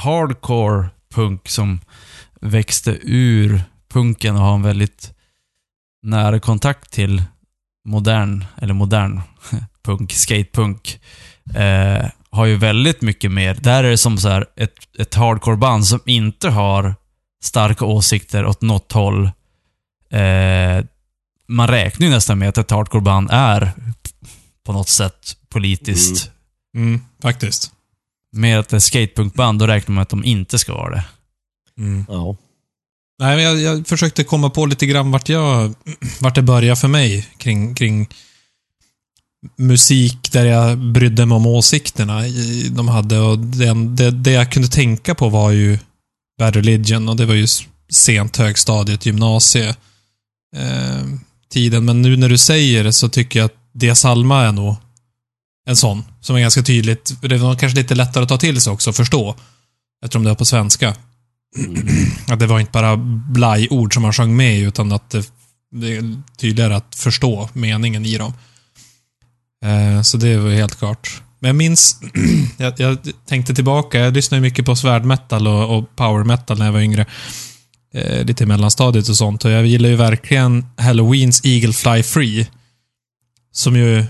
hardcore punk som växte ur punken och har en väldigt nära kontakt till modern, eller modern punk, skatepunk, eh, har ju väldigt mycket mer. Där är det som så här ett, ett hardcore-band som inte har starka åsikter åt något håll. Eh, man räknar ju nästan med att ett hardcore-band är på något sätt politiskt Mm, faktiskt. Mer att det är skatepunkband, då räknar man att de inte ska vara det. Mm. Ja. Nej, men jag, jag försökte komma på lite grann vart jag... Vart det började för mig kring, kring musik där jag brydde mig om åsikterna i- de hade och det, det, det jag kunde tänka på var ju Bad Religion och det var ju sent högstadiet, gymnasie eh, tiden. Men nu när du säger det så tycker jag att Dia Salma är nog en sån som är ganska tydligt. Det var kanske lite lättare att ta till sig också och förstå. Eftersom det var på svenska. Att det var inte bara blajord som man sjöng med i, utan att det, det är tydligare att förstå meningen i dem. Eh, så det var helt klart. Men jag minns, jag, jag tänkte tillbaka, jag lyssnade ju mycket på svärdmetal och, och power metal när jag var yngre. Eh, lite i mellanstadiet och sånt. Och jag gillar ju verkligen Halloweens Eagle Fly Free. Som ju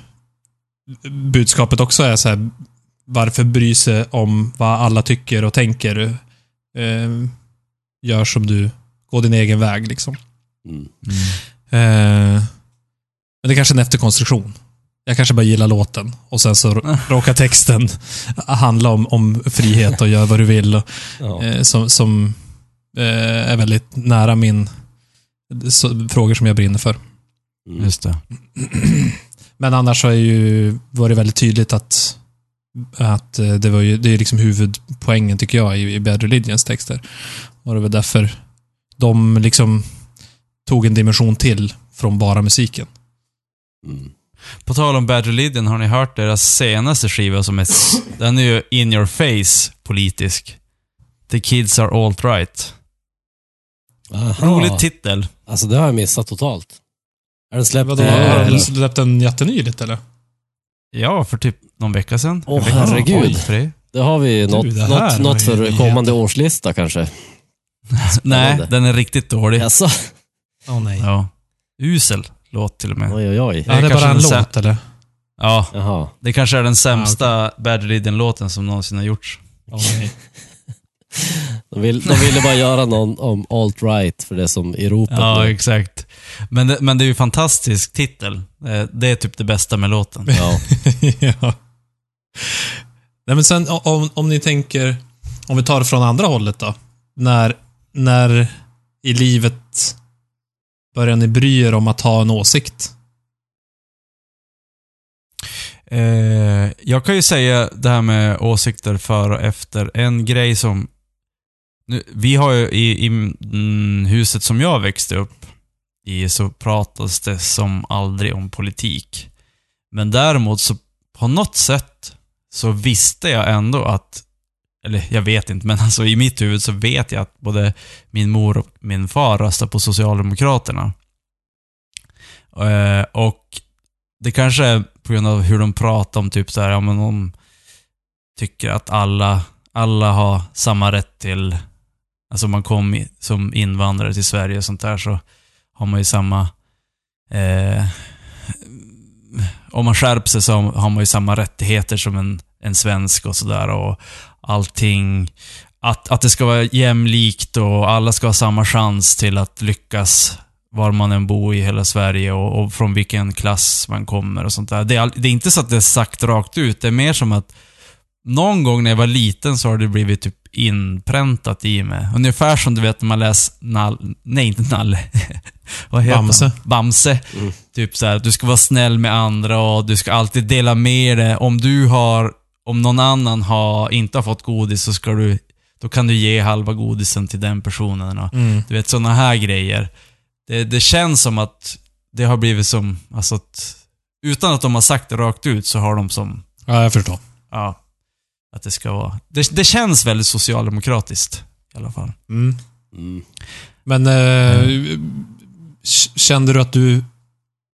budskapet också är så här, varför bry sig om vad alla tycker och tänker? Eh, gör som du, gå din egen väg liksom. Mm. Eh, men det är kanske är en efterkonstruktion. Jag kanske bara gillar låten och sen så rå- råkar texten handla om, om frihet och gör vad du vill. Och, Ja. eh, som som är väldigt nära min så, frågor som jag brinner för. Mm. Just det. Men annars har ju varit väldigt tydligt att, att eh, det var ju, det är liksom huvudpoängen tycker jag i, i Bad Religions texter. Och det var därför de liksom tog en dimension till från bara musiken. Mm. På tal om Bad Religion, har ni hört deras senaste skiva som är... Den är ju in your face politisk. The Kids Are Alt-Right. Aha. Rolig titel. Alltså det har jag missat totalt. Är den släppt? Vadå, har eller? de släppt en jättenyligt eller? Ja, för typ någon vecka sedan. Åh, sedan. herregud. Oj. Det har vi något, det här något, något för nyheter. kommande årslista kanske. Nej, den är riktigt dålig. Jaså? Åh nej. Ja. Usel låt till och med. Oj, oj, oj. Ja, det är kanske bara en den låt eller? Ja, Jaha. det kanske är den sämsta Bad Religion-låten som någonsin har gjorts. Åh nej. De, vill, de ville bara göra någon om alt-right för det som ropet. Ja, nu. exakt. Men det, men det är ju en fantastisk titel. Eh, Det är typ det bästa med låten. ja. ja. Nej, men sen om, om ni tänker, om vi tar det från andra hållet då. När, när i livet börjar ni bry er om att ha en åsikt? Eh, jag kan ju säga det här med åsikter före och efter. En grej som... Vi har ju i, i mm, huset som jag växte upp i så pratas det som aldrig om politik. Men däremot så på något sätt så visste jag ändå att eller jag vet inte, men alltså i mitt huvud så vet jag att både min mor och min far röstar på Socialdemokraterna. Eh, och det kanske är på grund av hur de pratar om typ så här, ja men de tycker att alla, alla har samma rätt till, alltså om man kom i, som invandrare till Sverige och sånt där så har man ju samma, eh, om man skärper sig så har man ju samma rättigheter som en, en svensk och sådär och allting, att, att det ska vara jämlikt och alla ska ha samma chans till att lyckas var man än bor i hela Sverige och, och från vilken klass man kommer och sånt där. Det är, det är inte så att det är sagt rakt ut. Det är mer som att någon gång när jag var liten så har det blivit typ inpräntat i mig. Ungefär som du vet när man läser Nall... Nej, inte Nalle. Vad heter Bamse. han? Bamse. Mm. Typ så här, du ska vara snäll med andra och du ska alltid dela med dig. Om du har... Om någon annan har, inte har fått godis så ska du... Då kan du ge halva godisen till den personen. Och, Mm. du vet, sådana här grejer. Det, det känns som att det har blivit som, alltså att, utan att de har sagt det rakt ut så har de som, Ja, jag förstår. ja, att det ska vara, det, det känns väldigt socialdemokratiskt i alla fall. Mm. Mm. Men eh, kände du att du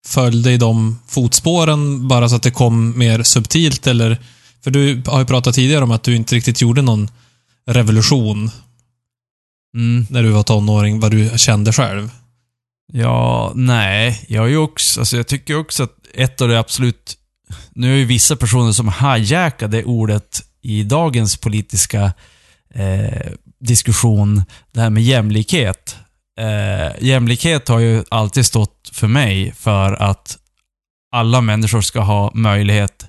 följde i de fotspåren bara så att det kom mer subtilt eller? För du har ju pratat tidigare om att du inte riktigt gjorde någon revolution Mm. när du var tonåring, vad du kände själv. Ja, nej, jag är ju också, alltså jag tycker också att ett av det absolut, nu är ju vissa personer som hijackar det ordet i dagens politiska eh, diskussion, det här med jämlikhet. Eh, jämlikhet har ju alltid stått för mig för att alla människor ska ha möjlighet.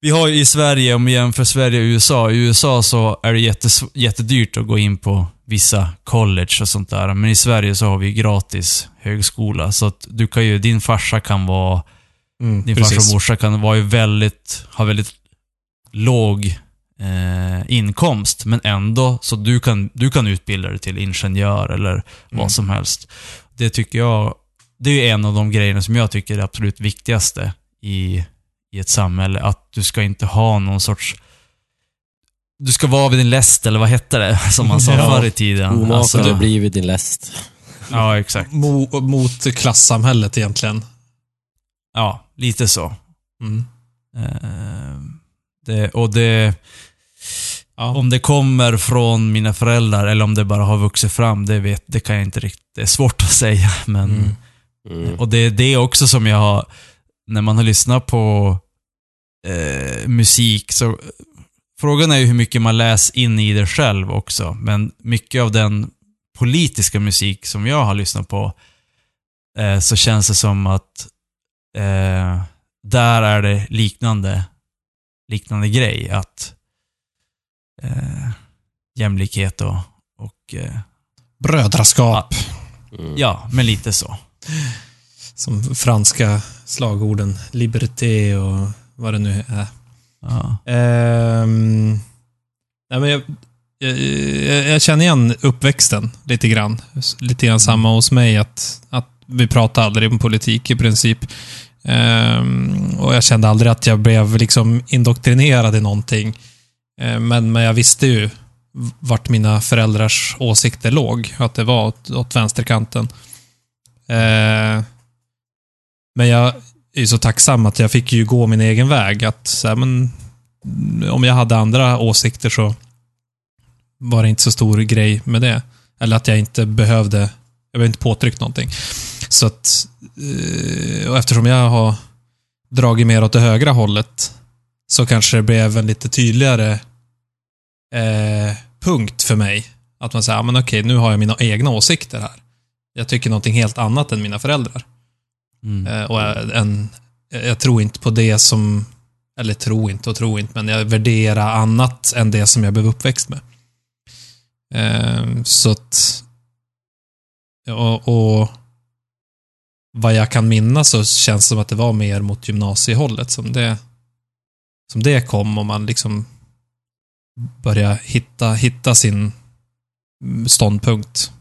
Vi har ju i Sverige, om vi jämför Sverige och USA, i USA så är det jättes, jättedyrt att gå in på vissa college och sånt där. Men i Sverige så har vi gratis högskola. Så att du kan ju, din farsa kan vara, Mm, din farsa och morsa kan vara ju väldigt, ha väldigt låg eh, inkomst. Men ändå, så du kan, du kan utbilda dig till ingenjör eller Mm. vad som helst. Det tycker jag, det är en av de grejerna som jag tycker är det absolut viktigaste i, i ett samhälle. Att du ska inte ha någon sorts du ska vara vid din läst, eller vad hette det? Som man sa Ja. förr i tiden. Omakad Alltså, har blivit din läst. ja, exakt. Mo, mot klassamhället egentligen. Ja, lite så. Mm. Eh, det, och det... Ja. Om det kommer från mina föräldrar eller om det bara har vuxit fram, det, vet, det kan jag inte riktigt... Det är svårt att säga, men... Mm. Mm. Och det är det också som jag har... När man har lyssnat på eh, musik så... Frågan är ju hur mycket man läser in i det själv också, men mycket av den politiska musik som jag har lyssnat på eh, så känns det som att eh, där är det liknande, liknande grej. Att eh, jämlikhet och, och eh, Brödraskap. Mm. ja, men lite så. Som franska slagorden. Liberté och vad det nu är. Ja. Nej, men jag, jag, jag, jag känner igen uppväxten lite grann. Lite grann samma hos mig, att, att vi pratar aldrig om politik i princip. Ehm, och jag kände aldrig att jag blev liksom indoktrinerad i någonting. Ehm, men, men jag visste ju vart mina föräldrars åsikter låg. Att det var åt, åt vänsterkanten. Ehm, men jag är ju så tacksam att jag fick ju gå min egen väg. Att så här, men, om jag hade andra åsikter så var det inte så stor grej med det. Eller att jag inte behövde, jag blev inte påtryckt någonting. Så att, eh, och eftersom jag har dragit mer åt det högra hållet så kanske det blev en lite tydligare eh, punkt för mig. Att man säger, ja, men okej, nu har jag mina egna åsikter här. Jag tycker någonting helt annat än mina föräldrar. Mm. Eh, och jag- en, jag tror inte på det som, eller tror inte och tror inte, men jag värderar annat än det som jag blev uppväxt med. Eh, så att, och, och vad jag kan minnas så känns det som att det var mer mot gymnasiehållet som det, som det kom och man liksom började hitta, hitta sin ståndpunkt.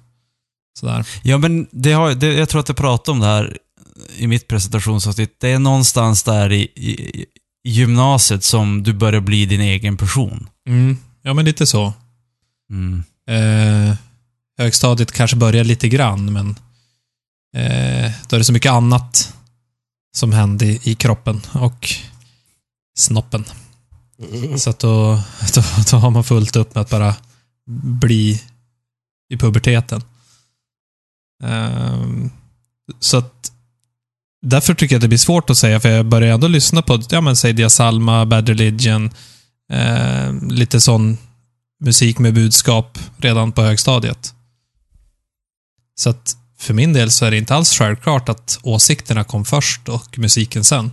Sådär. Ja, men det har, det, jag tror att jag pratade om det här i mitt presentationsavsnitt. Det är någonstans där i, i, i gymnasiet som du börjar bli din egen person. Mm. Ja, men lite så. Mm. Eh, högstadiet kanske börjar lite grann, men eh, då är det så mycket annat som händer i, i kroppen och snoppen. Så att då, då, då har man fullt upp med att bara bli i puberteten. Ehm, så att därför tycker jag att det blir svårt att säga, för jag börjar ändå lyssna på, ja men säg Dia Salma, Bad Religion, eh, lite sån musik med budskap redan på högstadiet. Så att för min del så är det inte alls självklart att åsikterna kom först och musiken sen.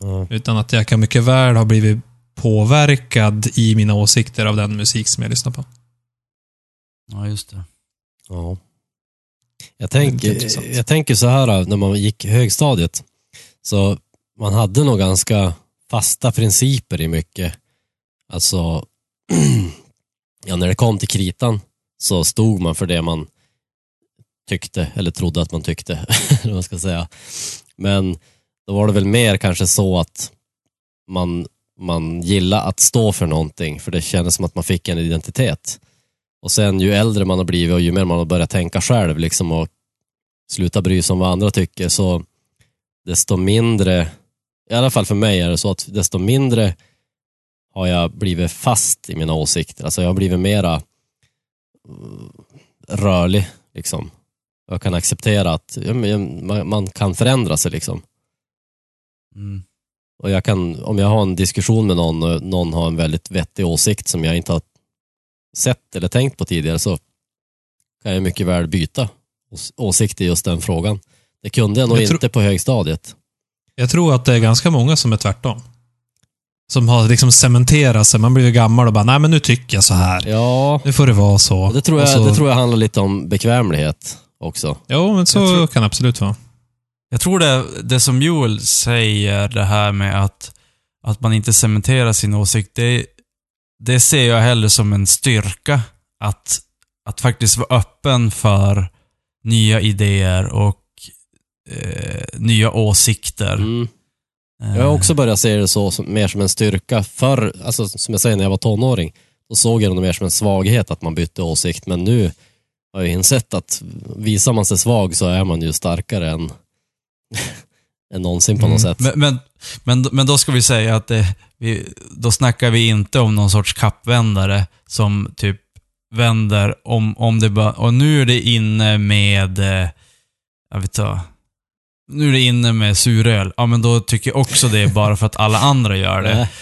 Ja. Utan att jag kan mycket väl ha blivit påverkad i mina åsikter av den musik som jag lyssnar på. Ja, just det. Ja. Jag tänker, jag tänker så här när man gick högstadiet. Så man hade nog ganska fasta principer i mycket. Alltså, ja, när det kom till kritan så stod man för det man tyckte, eller trodde att man tyckte, eller vad man ska säga. Men då var det väl mer kanske så att man, man gillade att stå för någonting, för det kändes som att man fick en identitet. Och sen ju äldre man har blivit och ju mer man har börjat tänka själv liksom och sluta bry sig om vad andra tycker så desto mindre, i alla fall för mig är det så att desto mindre har jag blivit fast i mina åsikter. Alltså jag har blivit mera mm, rörlig liksom. Jag kan acceptera att ja, men jag- man, kan förändra sig liksom. Mm. Och jag kan, om jag har en diskussion med någon och någon har en väldigt vettig åsikt som jag inte har sett eller tänkt på tidigare så kan jag mycket väl byta ås- åsikt i just den frågan. Det kunde jag nog Jag tror- inte på högstadiet. Jag tror att det är ganska många som är tvärtom. Som har liksom cementerat sig. Man blir ju gammal och bara, nej men nu tycker jag så här. Ja, Nu får det vara så. det tror, jag, så, det tror jag handlar lite om bekvämlighet också. Jo, men så Jag tror- kan det absolut vara. Jag tror det, det som Joel säger, det här med att, att man inte cementerar sin åsikt, det, det ser jag hellre som en styrka. Att, att faktiskt vara öppen för nya idéer och eh, nya åsikter. Mm. Eh, Jag har också börjat se det så, som, mer som en styrka. Förr, alltså, som jag säger, när jag var tonåring, då såg jag det mer som en svaghet att man bytte åsikt. Men nu har jag insett att visar man sig svag så är man ju starkare än, än någonsin på något Mm. sätt. Men, men, men, men då ska vi säga att det, vi, då snackar vi inte om någon sorts kappvändare som typ vänder om, om det bara, och nu är det inne med, eh, jag vet inte, nu är det inne med suröl. Ja, men då tycker jag också det är bara för att alla andra gör det.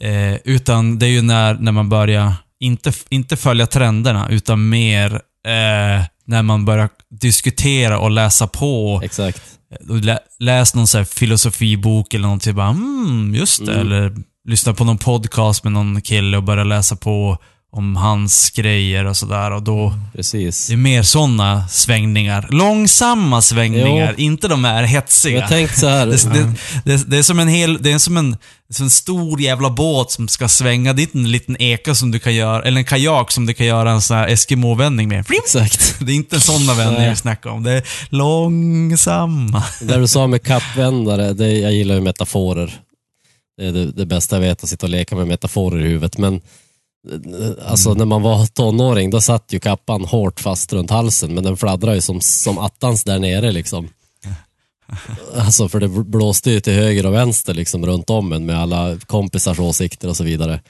Eh, utan det är ju när, när man börjar, inte, inte följa trenderna, utan mer eh, när man börjar diskutera och läsa på Exakt. lä, läs någon så här filosofibok eller någonting. Bara, mm, just det. Mm. Eller lyssna på någon podcast med någon kille och börja läsa på om hans grejer och sådär. Och då, Precis. det är mer sådana svängningar. Långsamma svängningar, inte de här hetsiga. Jag tänkte så här, Det, det, det, det är som en hel, det är som en, som en stor jävla båt som ska svänga. Det är inte en liten eka som du kan göra, eller en kajak som du kan göra en sån här Eskimo-vändning med. exakt. Det är inte en sådana vändningar Nej. vi snackar om. Det är långsamma. Det du sa med kappvändare, det, jag gillar ju metaforer. Det är det, bästa jag vet, att sitta och leka med metaforer i huvudet. Men alltså när man var tonåring, då satt ju kappan hårt fast runt halsen, men den fladdrade ju som, som attans där nere liksom. Alltså för det blåste ju till höger och vänster liksom runt om en med alla kompisars åsikter och så vidare.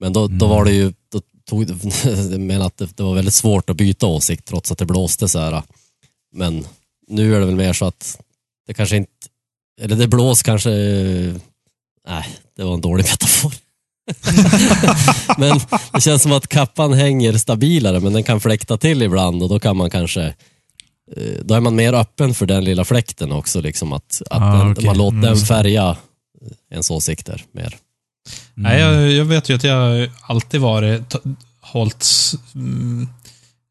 Men då, då var det ju, då tog, jag menar att det, det var väldigt svårt att byta åsikt trots att det blåste så här. Men nu är det väl mer så att det kanske inte, eller det blås kanske, eh, nej, det var en dålig metafor. men det känns som att kappan hänger stabilare, men den kan fläkta till ibland och då kan man kanske eh, då är man mer öppen för den lilla fläkten också, liksom att, att Ah, den, okej. man låter Mm, den det. färga ens åsikter mer. Nej, jag, jag vet ju att jag alltid varit, hållit mm,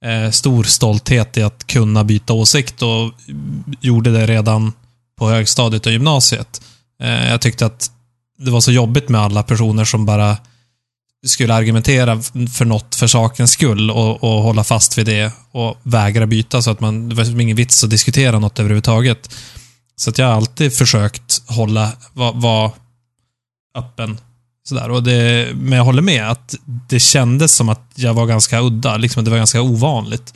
eh, stor stolthet i att kunna byta åsikt och mm, gjorde det redan på högstadiet och gymnasiet. Eh, jag tyckte att det var så jobbigt med alla personer som bara skulle argumentera för något för sakens skull och, och hålla fast vid det och vägra byta så att man, det var liksom ingen vits att diskutera något överhuvudtaget. Så att jag har alltid försökt hålla, vara var öppen Sådär, och det, men jag håller med att det kändes som att jag var ganska udda. Liksom, det var ganska ovanligt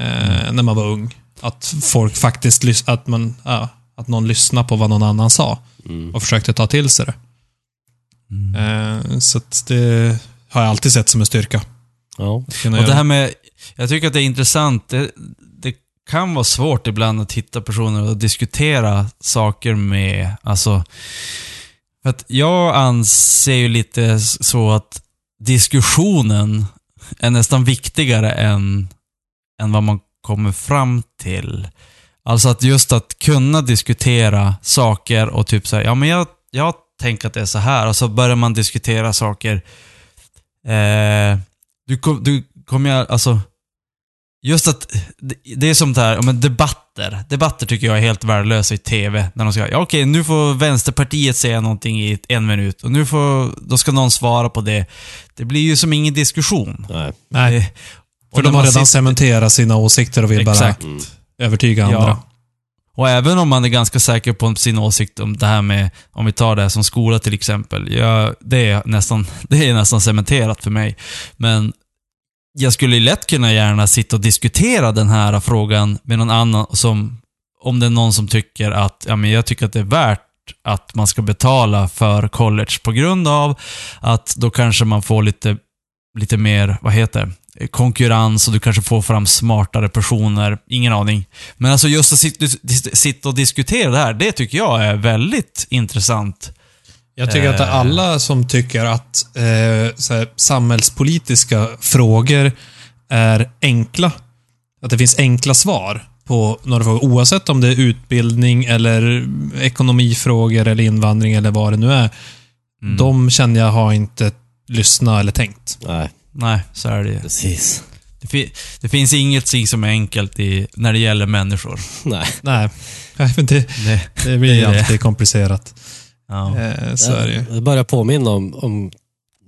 eh, när man var ung. Att folk faktiskt att, man, ja, att någon lyssnade på vad någon annan sa Mm. och försökte ta till sig det. Mm. Eh, så att det har jag alltid sett som en styrka. Ja. Och det här med, jag tycker att det är intressant. Det, det kan vara svårt ibland att hitta personer och diskutera saker med, alltså, för att jag anser ju lite så att diskussionen är nästan viktigare än, än vad man kommer fram till. Alltså att just att kunna diskutera saker och typ säga, ja men jag, jag tänker att det är så här och så börjar man diskutera saker. Eh, du, kom- du kommer jag, alltså, just att det, är som det här, men debatter. Debatter tycker jag är helt värdelösa i TV. När de ska, ja okej, nu får Vänsterpartiet säga någonting i en minut och nu får, då ska någon svara på det. Det blir ju som ingen diskussion. Nej. Nej, Det- och för de har redan sitter- cementerat sina åsikter och vill Exakt. Mm. bara övertyga andra. Ja. Och även om man är ganska säker på sin åsikt om det här med, om vi tar det här som skola till exempel. Jag, det, är nästan, det är nästan cementerat för mig. Men jag skulle lätt kunna gärna sitta och diskutera den här frågan med någon annan som, om det är någon som tycker att, ja men jag tycker att det är värt att man ska betala för college på grund av att då kanske man får lite, lite mer, vad heter det, konkurrens och du kanske får fram smartare personer. Ingen aning. Men alltså just att sitta, och diskutera det här, det tycker jag är väldigt intressant. Jag tycker att Eh. alla som tycker att eh, så här, samhällspolitiska frågor är enkla, att det finns enkla svar på några frågor, oavsett om det är utbildning eller ekonomifrågor eller invandring eller vad det nu är. Mm. De känner jag har inte lyssnat eller tänkt. Nej, Nej, så är det ju. precis. Det, fi, det finns ingenting som är enkelt i, när det gäller människor. Nej. Nej, Nej, men det, Det, det blir Det alltid komplicerat. ja. Eh, så är det ju. Det börjar påminna om, om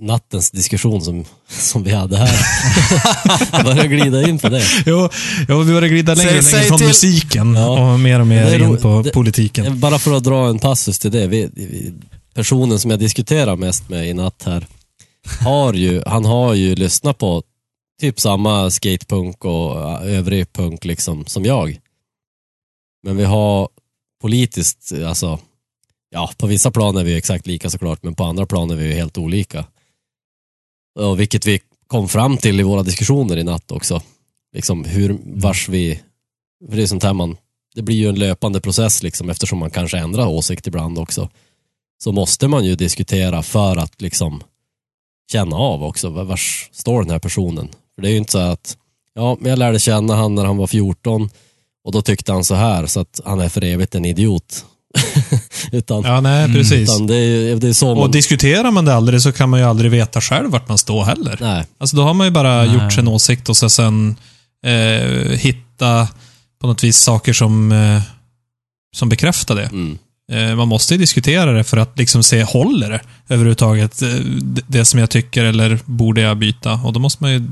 nattens diskussion som, som vi hade här. Jag börjar glida in på det. Jo, jo, vi börjar glida längre och längre från till- musiken Ja. och mer och mer in på det- politiken. Bara för att dra en passus till det. Vi, vi, personen som jag diskuterar mest med i natt här, har ju, han har ju lyssnat på typ samma skatepunk och äh, övrig punk liksom som jag. Men vi har politiskt, alltså, ja på vissa plan är vi exakt lika såklart, men på andra plan är vi ju helt olika. Och vilket vi kom fram till i våra diskussioner i natt också. Liksom hur, vars vi, för det är sånt här man, det blir ju en löpande process liksom eftersom man kanske ändrar åsikt ibland också. Så måste man ju diskutera för att liksom känna av också, vars står den här personen? För det är ju inte så att, ja, men jag lärde känna han när han var 14 och då tyckte han så här så att han är för evigt en idiot. utan, Ja, nej, Mm. precis. utan det, är, det är så man... Och diskuterar man det aldrig så kan man ju aldrig veta själv vart man står heller. nej, Alltså då har man ju bara Nej. gjort sin åsikt och så sen eh, hitta på något vis saker som, eh, som bekräftar det. mm, man måste ju diskutera det för att liksom se, håller det överhuvudtaget? Eh, det- det som jag tycker eller borde jag byta? Och då måste man ju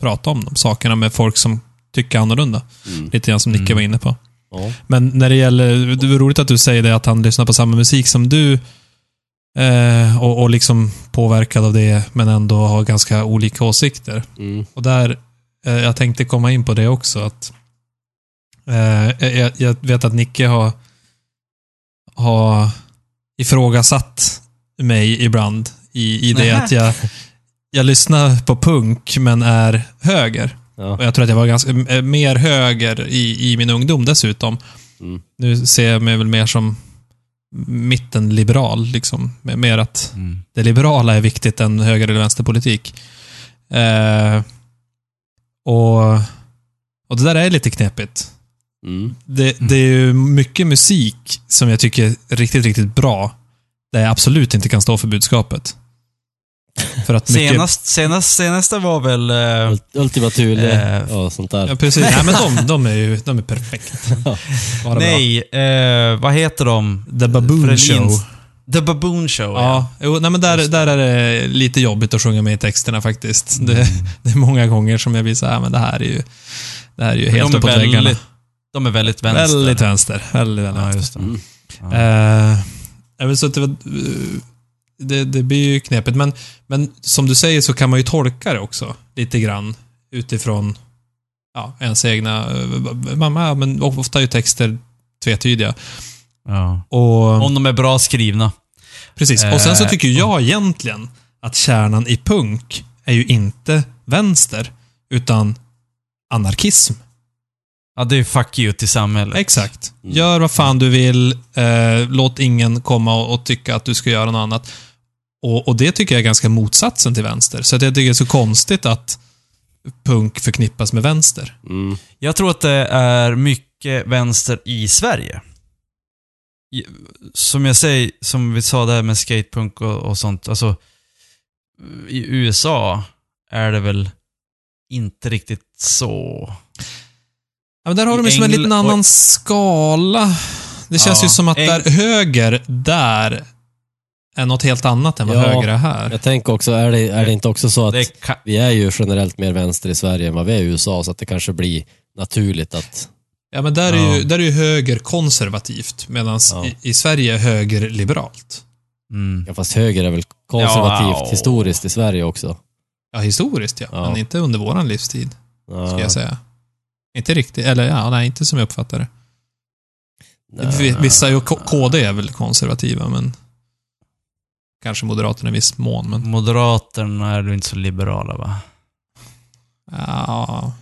prata om de sakerna med folk som tycker annorlunda. mm, Lite grann som Nicke Mm. var inne på. ja, Men när det gäller, det var roligt att du säger det att han lyssnar på samma musik som du. Eh, och, och liksom påverkad av det, men ändå har ganska olika åsikter. mm, Och där, eh, jag tänkte komma in på det också. att eh, jag, jag vet att Nicke har, har ifrågasatt mig ibland i, i det Nähä. att jag, jag lyssnar på punk, men är höger. ja, Och jag tror att jag var ganska, eh, mer höger i, i min ungdom dessutom. mm, Nu ser jag mig väl mer som mittenliberal. Liksom. Mer att Mm. det liberala är viktigt än höger eller vänsterpolitik. Eh, och, och det där är lite knepigt. Mm. Det, det är ju mycket musik som jag tycker är riktigt, riktigt bra. Där jag absolut inte kan stå för budskapet. För att mycket... Senast, senast, senaste var väl... Ult- Ultima Thule Eh, och sånt där. Ja, precis. Nej, men de, de är ju de är perfekt. Bara nej, eh, vad heter de? The Baboon Frelins- Show. The Baboon Show, ja. Ja, jo, nej, men där, där är det lite jobbigt att sjunga med i texterna faktiskt. Det, det är många gånger som jag blir så här, men det här är ju, det här är ju helt de, är uppåt väggarna. väldigt, de är väldigt vänster. Väldigt vänster. Väldigt, väldigt Ja, vänster. Mm. Ja. Vill så att det, var, det, det blir ju knepigt, men, men som du säger så kan man ju tolka det också lite grann utifrån ja, ens egna... eh, Mamma, men ofta är ju texter tvetydiga. Ja. Och, Om de är bra skrivna. precis. Och sen så Eh, tycker jag egentligen att kärnan i punk är ju inte vänster, utan anarkism. Ja, det är fuck you till samhället. Exakt. Mm. Gör vad fan du vill. Eh, låt ingen komma och, och tycka att du ska göra något annat. Och, och det tycker jag är ganska motsatsen till vänster. Så att jag tycker det är så konstigt att punk förknippas med vänster. Mm. Jag tror att det är mycket vänster i Sverige. Som jag säger, som vi sa där med skatepunk och, och sånt, alltså i USA är det väl inte riktigt så. Ja, men där har de I ju som en Engl- liten annan skala. Det känns Ja. ju som att Eng- där höger, där, är något helt annat än vad Ja. höger är här. Jag tänker också, är det, är det inte också så att Det ka- vi är ju generellt mer vänster i Sverige än vad vi är i USA, så att det kanske blir naturligt att... Ja, men där är, Ja. ju, där är ju höger konservativt, medan Ja. i, i Sverige är höger liberalt. mm. Ja, fast höger är väl konservativt Ja. historiskt i Sverige också. Ja, historiskt ja, Ja. men inte under våran livstid. Ja. ska jag säga. Inte riktigt, eller ja, nej, inte som jag uppfattar det. Nej. Vissa, ju- KD är väl konservativa, men kanske Moderaterna i viss mån, men Moderaterna är ju inte så liberala va? ja,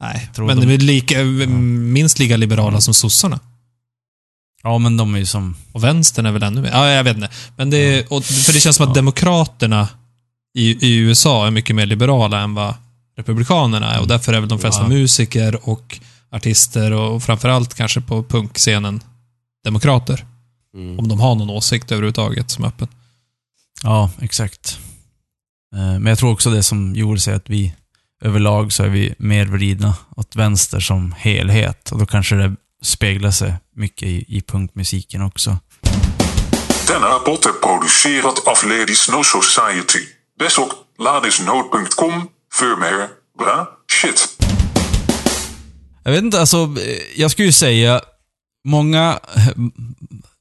nej. Tror Men de- de är lika, minst lika liberala som sossarna. Ja, men de är ju som... Och vänstern är väl ännu mer. Ja, jag vet inte. Men det, är- och, för det känns som att Ja. demokraterna i, i USA är mycket mer liberala än vad republikanerna är och därför är väl de flesta Ja. musiker och artister och framförallt kanske på punkscenen demokrater. Mm. Om de har någon åsikt överhuvudtaget som är öppen. Ja, exakt. Eh, Men jag tror också det som gjorde sig att vi överlag så är vi mer vridna åt vänster som helhet. Och då kanske det speglar sig mycket i, i punkmusiken också. Denna potter producerat af Ladies No Society. Besok ladisnood.com. För mer bra shit. Jag vet inte, alltså, eh, jag skulle ju säga, många eh,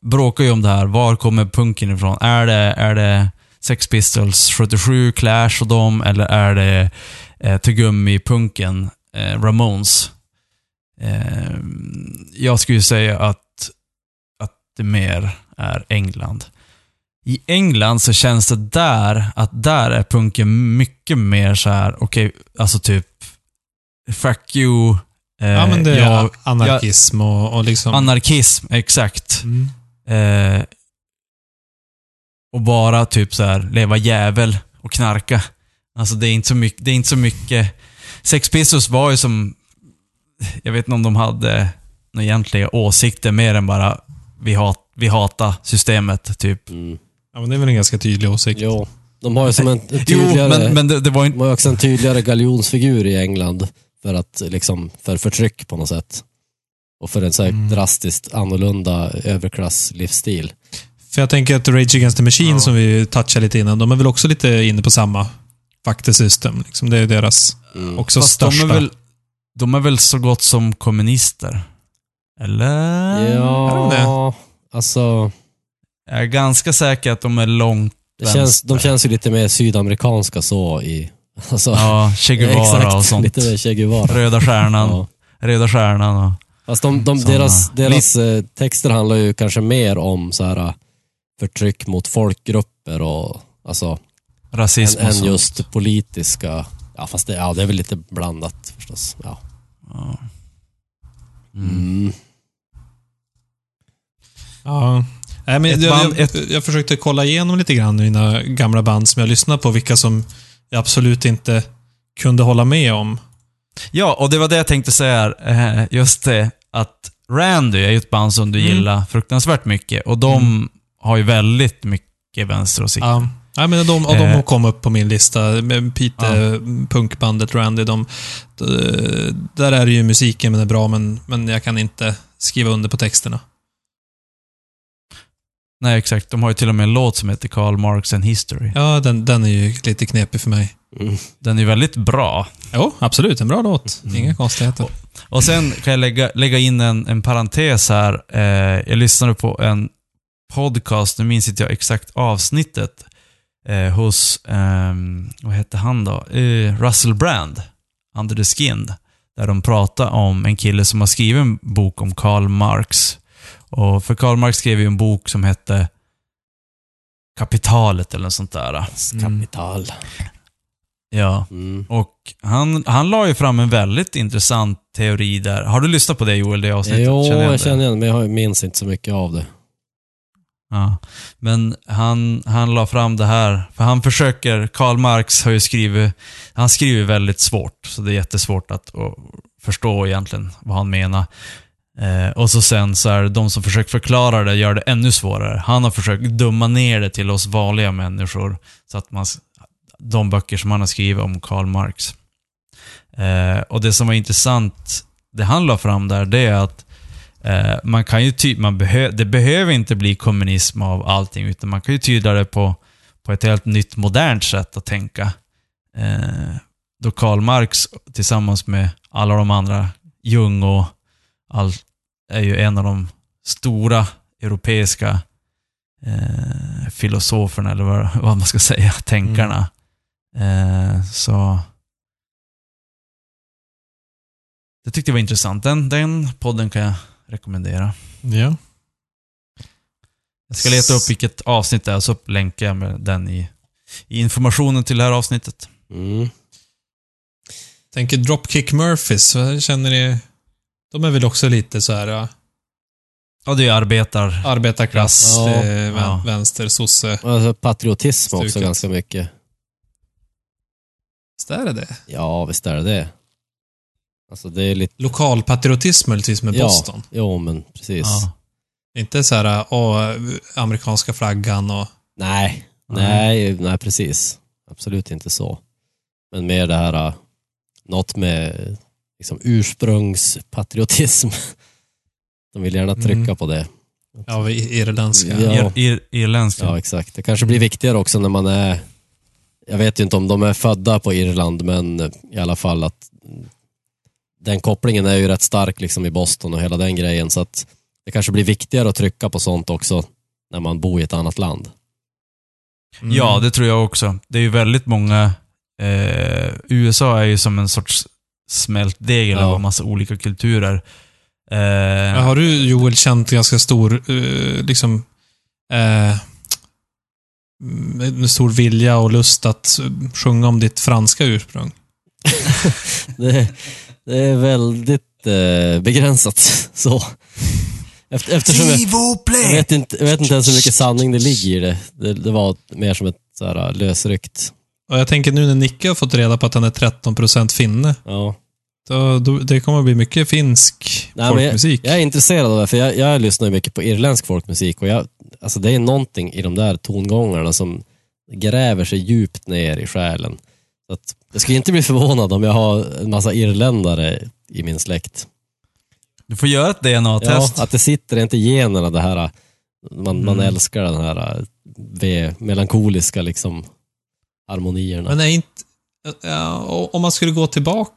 bråkar ju om det här. Var kommer punken ifrån? Är det, är det Sex Pistols 77, Clash och dem, eller är det eh, Tugummi-punken, eh, Ramones? Eh, jag skulle ju säga att, att det mer är England. I England så känns det där, att där är punken mycket mer så här, okej, alltså typ Fuck you. eh, Ja, men det är jag- anarkism och, och liksom... Anarkism, exakt. Mm. Eh, och bara typ så här leva jävel och knarka. Alltså det är inte så mycket, det är inte så mycket. Sex Pistols var ju som, jag vet inte om de hade några egentliga åsikter mer än bara vi, hat, vi hatar systemet, typ. Mm. Ja, men det är väl en ganska tydlig åsikt. Jo, de har ju som en Jo, tydligare... men, men det, det var De inte... har ju också en tydligare galjonsfigur i England för att liksom, för förtryck på något sätt. Och för en så här Mm. drastiskt annorlunda överklasslivsstil. För jag tänker att Rage Against the Machine, Ja. som vi touchade lite innan, de är väl också lite inne på samma faktasystem. Liksom det är deras Mm. också Fast de största. är, väl, de är väl så gott som kommunister? Eller? är de Ja, alltså... Jag är ganska säker att de är långt Det känns, de känns ju lite mer sydamerikanska så i... Alltså, Ja, Che Guevara exakt, och sånt. Lite mer Che Guevara. Röda stjärnan. Ja. Röda stjärnan och... Fast de, de, Såna. deras, deras eh, texter handlar ju kanske mer om så här, eh, förtryck mot folkgrupper och alltså, rasism än, och än sånt. just politiska... Ja, fast det, ja, det är väl lite blandat förstås. Ja. Ja. Mm. Mm. Ja. Nej, men jag, band- jag, ett- jag försökte kolla igenom lite grann mina gamla band som jag lyssnade på, vilka som jag absolut inte kunde hålla med om. Ja, och det var det jag tänkte säga. Eh, Just det, att Randy är ju ett band som du Mm. gillar fruktansvärt mycket. Och de har ju väldigt mycket vänsteråsikter. Ja. Nej, men de, och de Eh. kom upp på min lista. Med Pite, punkbandet Randy. De, de, där är det ju musiken men är bra, men, men jag kan inte skriva under på texterna. Nej, exakt. De har ju till och med en låt som heter Karl Marx and History. Ja, den, den är ju lite knepig för mig. Mm. Den är väldigt bra. Jo, absolut. En bra låt. Mm. Inga konstigheter. Och sen kan jag lägga, lägga in en, en parentes här. Eh, jag lyssnade på en podcast, nu minns inte jag exakt avsnittet, eh, hos, ehm, vad hette han då? Eh, Russell Brand, Under the Skin. Där de pratar om en kille som har skrivit en bok om Karl Marx. Och för Karl Marx skrev ju en bok som hette Kapitalet eller något sånt där. Kapital. Ja. Mm. Och han, han la ju fram en väldigt intressant teori där. Har du lyssnat på det Joel, det avsnittet? Jo, igen jag det? känner igen men jag minns inte så mycket av det. Ja. Men han, han la fram det här, för han försöker, Karl Marx har ju skrivit, han skriver väldigt svårt, så det är jättesvårt att förstå egentligen vad han menar. Eh, och så sen så är det de som försöker förklara det gör det ännu svårare. Han har försökt dumma ner det till oss vanliga människor, så att man, de böcker som han har skrivit om Karl Marx. Eh, och det som var intressant, det han la fram där, det är att Eh, man kan ju ty- man behö- det behöver inte bli kommunism av allting, utan man kan ju tyda det på, på ett helt nytt modernt sätt att tänka. Eh, då Karl Marx tillsammans med alla de andra, Jung och allt, är ju en av de stora europeiska eh, filosoferna, eller vad, vad man ska säga, tänkarna. Eh, så... Det tyckte jag var intressant. Den, den podden kan jag rekommendera. Ja. Jag ska leta upp vilket avsnitt det är, så länkar jag med den i, i informationen till det här avsnittet. Mm. Tänker Dropkick Murphys, känner ni? De är väl också lite så här ja, Ja, det är arbetar... arbetarklass, Ja. vän, Ja. vänster, sosse. Alltså, patriotism också Stuket. ganska mycket. Visst är det det? Ja, visst är det det. Alltså det är lite... Lokalpatriotism möjligtvis med Boston. Ja, jo men precis. Ja. Inte så här, åh, amerikanska flaggan och... Nej, Nej. nej, nej precis. Absolut inte så. Men mer det här, äh, något med liksom, ursprungspatriotism. De vill gärna trycka Mm. på det. Ja, i- irländska. Ja. Ir, irländska. Ja, exakt. Det kanske blir viktigare också när man är... Jag vet ju inte om de är födda på Irland, men i alla fall att den kopplingen är ju rätt stark liksom i Boston och hela den grejen. Så att det kanske blir viktigare att trycka på sånt också när man bor i ett annat land. Mm. Ja, det tror jag också. Det är ju väldigt många... Eh, USA är ju som en sorts smältdegel Ja. av en massa olika kulturer. Eh, Har du, Joel, känt ganska stor, eh, liksom, eh, en stor vilja och lust att sjunga om ditt franska ursprung? Det, det är väldigt eh, begränsat så. Efter, eftersom jag, jag, vet inte, jag vet inte ens hur mycket sanning det ligger i det. Det, det var mer som ett så här, lösryckt. Och jag tänker nu när Nicke har fått reda på att han är 13% finne, Ja. då, då, det kommer att bli mycket finsk Nej, folkmusik. Jag, jag är intresserad av det, för jag, jag lyssnar mycket på irländsk folkmusik och jag, alltså det är någonting i de där tongångarna som gräver sig djupt ner i själen. Så att, jag skulle inte bli förvånad om jag har en massa irländare i min släkt. Du får göra ett Ja, DNA-test. att det sitter inte i generna det här, man, man Mm. älskar den här v, melankoliska liksom harmonierna. Men är inte, ja, om man skulle gå tillbaka,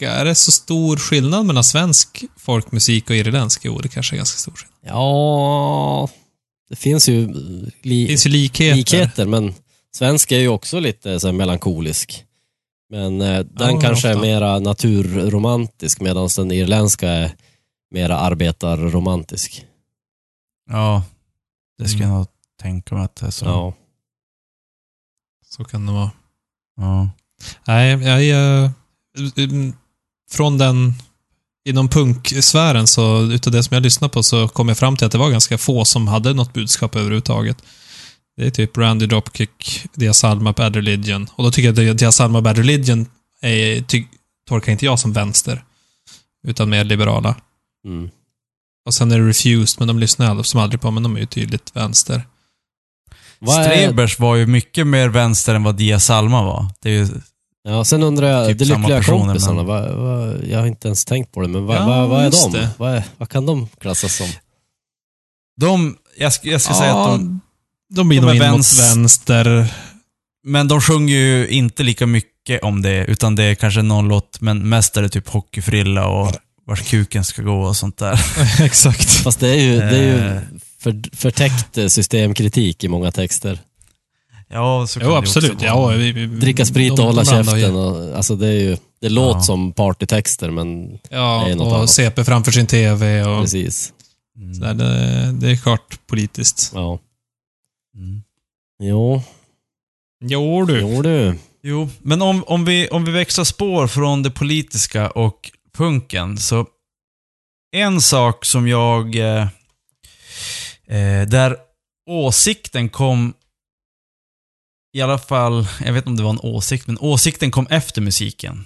är det så stor skillnad mellan svensk folkmusik och irländsk? Jo, det kanske är ganska stor skillnad. Ja, det finns ju li, Det finns ju likheter. likheter, men svensk är ju också lite så melankolisk. Men eh, den Ja, kanske är ofta. mera naturromantisk medan den irländska är mera arbetarromantisk. Ja, det skulle Mm. jag nog tänka mig att det är så. Ja. Så kan det vara. Ja. Nej, jag är... mm, Från den inom punksfären, så utav det som jag lyssnade på, så kom jag fram till att det var ganska få som hade något budskap överhuvudtaget. Det är typ Randy Dropkick, Diaz Alma, Bad Religion. Och då tycker jag att Diaz Alma, Bad Religion är, ty, tolkar inte jag som vänster. Utan mer liberala. Mm. Och sen är det Refused, men de lyssnar jag som aldrig på, men de är ju tydligt vänster. Vad är, Strebers var ju mycket mer vänster än vad Dia Salma var. Det är ju, ja, sen undrar jag, Typ de samma lyckliga personer, kompisarna, men- vad, vad, jag har inte ens tänkt på det, men vad, Ja, vad, vad är de? det. Vad, är, vad kan de klassas som? de, jag, sk- jag skulle säga att de, de blir de nog mot vänster. vänster. men de sjunger ju inte lika mycket om det, utan det är kanske någon låt, men mest är det typ hockeyfrilla och vars kuken ska gå och sånt där. Exakt. Fast det är ju, det är Eh. ju för, förtäckt eh, systemkritik i många texter. Ja, så kan Jo, det absolut. också Ja, vi, vi, Dricka sprit och de- hålla käften. Och, alltså det är ju, det låter Ja. som partytexter, men Ja, Det är något och annat. CP framför sin TV och precis. Mm. sådär. Det, det är klart politiskt. Ja. Mm. Jo, Jo du. jo du. Jo, men om, om, vi, om vi växlar spår från det politiska och punken, så en sak som jag... Eh, eh, där åsikten kom... I alla fall, jag vet inte om det var en åsikt, men åsikten kom efter musiken.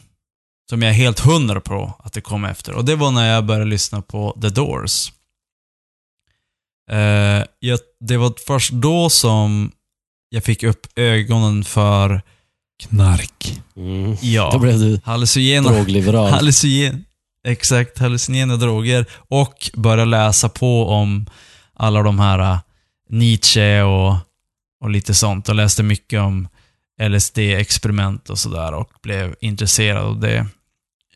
Som jag är helt hundra på att det kom efter. Och det var när jag började lyssna på The Doors. Eh, jag, det var först då som jag fick upp ögonen för Knark. Mm. Ja. Då blev du Hallucinogena, drogliberal. hallucinogen, exakt, hallucinogena droger och börja läsa på om alla de här äh, Nietzsche och, och lite sånt. Och läste mycket om LSD-experiment och sådär och blev intresserad av det.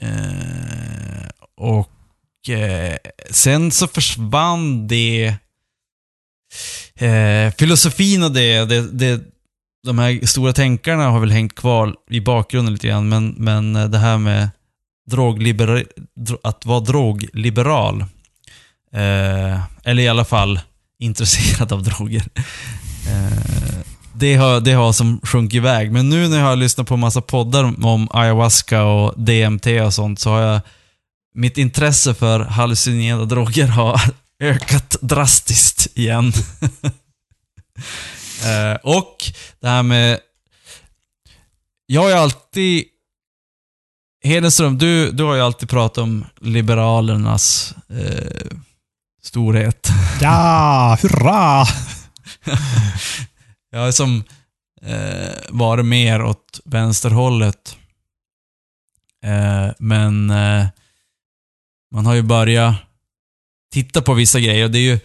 Eh, och eh, sen så försvann det eh, filosofin och det, det, det de här stora tänkarna har väl hängt kvar i bakgrunden lite grann, men, men det här med drogliberal, att vara drogliberal, eh, eller i alla fall intresserad av droger, eh, det, har, det har som sjunkit iväg. Men nu när jag har lyssnat på en massa poddar om ayahuasca och DMT och sånt, så har jag mitt intresse för hallucinerande droger har ökat drastiskt igen. Eh, och det här med... Jag har ju alltid... Hedenström, du, du har ju alltid pratat om Liberalernas eh, storhet. Ja, hurra! Jag har som eh, varit mer åt vänsterhållet. Eh, men eh, man har ju börjat titta på vissa grejer. Det är ju,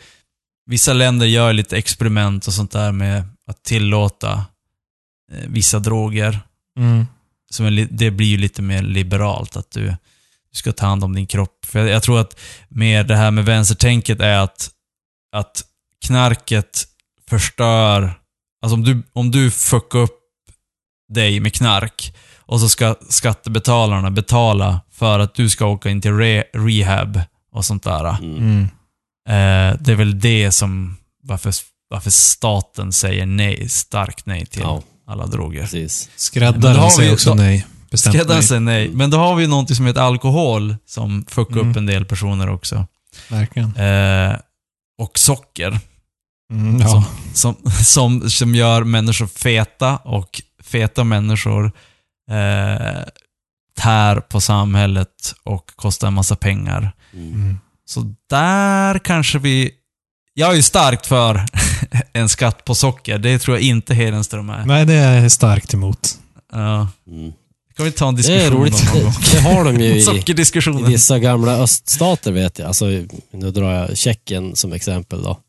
vissa länder gör lite experiment och sånt där med att tillåta eh, vissa droger. Mm. Som är, det blir ju lite mer liberalt, att du, du ska ta hand om din kropp. För jag, jag tror att mer det här med vänstertänket är att, att knarket förstör... Alltså om du, om du fuckar upp dig med knark och så ska skattebetalarna betala för att du ska åka in till re, rehab och sånt där. Mm. Mm. Eh, det är väl det som, varför, varför staten säger nej, starkt nej till Ja, alla droger. precis. Skräddaren säger också då- nej. Bestämt Skräddaren nej. säger nej. Men då har vi ju någonting som heter alkohol som fuckar Mm. upp en del personer också. Verkligen. Eh, och socker. Mm, ja. Som, som, som gör människor feta och feta människor eh, tär på samhället och kostar en massa pengar. Mm. Mm. Så där kanske vi... Jag är ju starkt för en skatt på socker. Det tror jag inte Hedenström är. Nej, det är jag starkt emot. Ja. Mm. Kan vi ta en Det är diskussion roligt. någon gång? Det, har de ju i, i vissa gamla öststater vet jag. Alltså, nu drar jag Tjeckien som exempel då.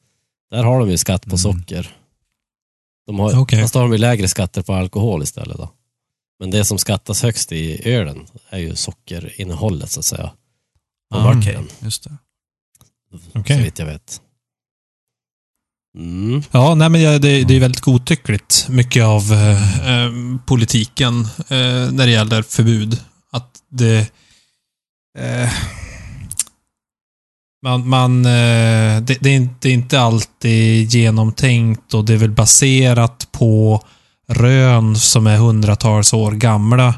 Där har de ju skatt på Mm. socker. De har, Okej. Fast då har de ju lägre skatter på alkohol istället då. Men det som skattas högst i ölen är ju sockerinnehållet så att säga. På burken, okej. Just det. Okej. så vitt jag vet. Mm. Ja, nej men det, det är väldigt godtyckligt, mycket av eh, eh, politiken eh, när det gäller förbud. Att det... Eh, man, man, eh, det, det, är inte, det är inte alltid genomtänkt och det är väl baserat på rön som är hundratals år gamla.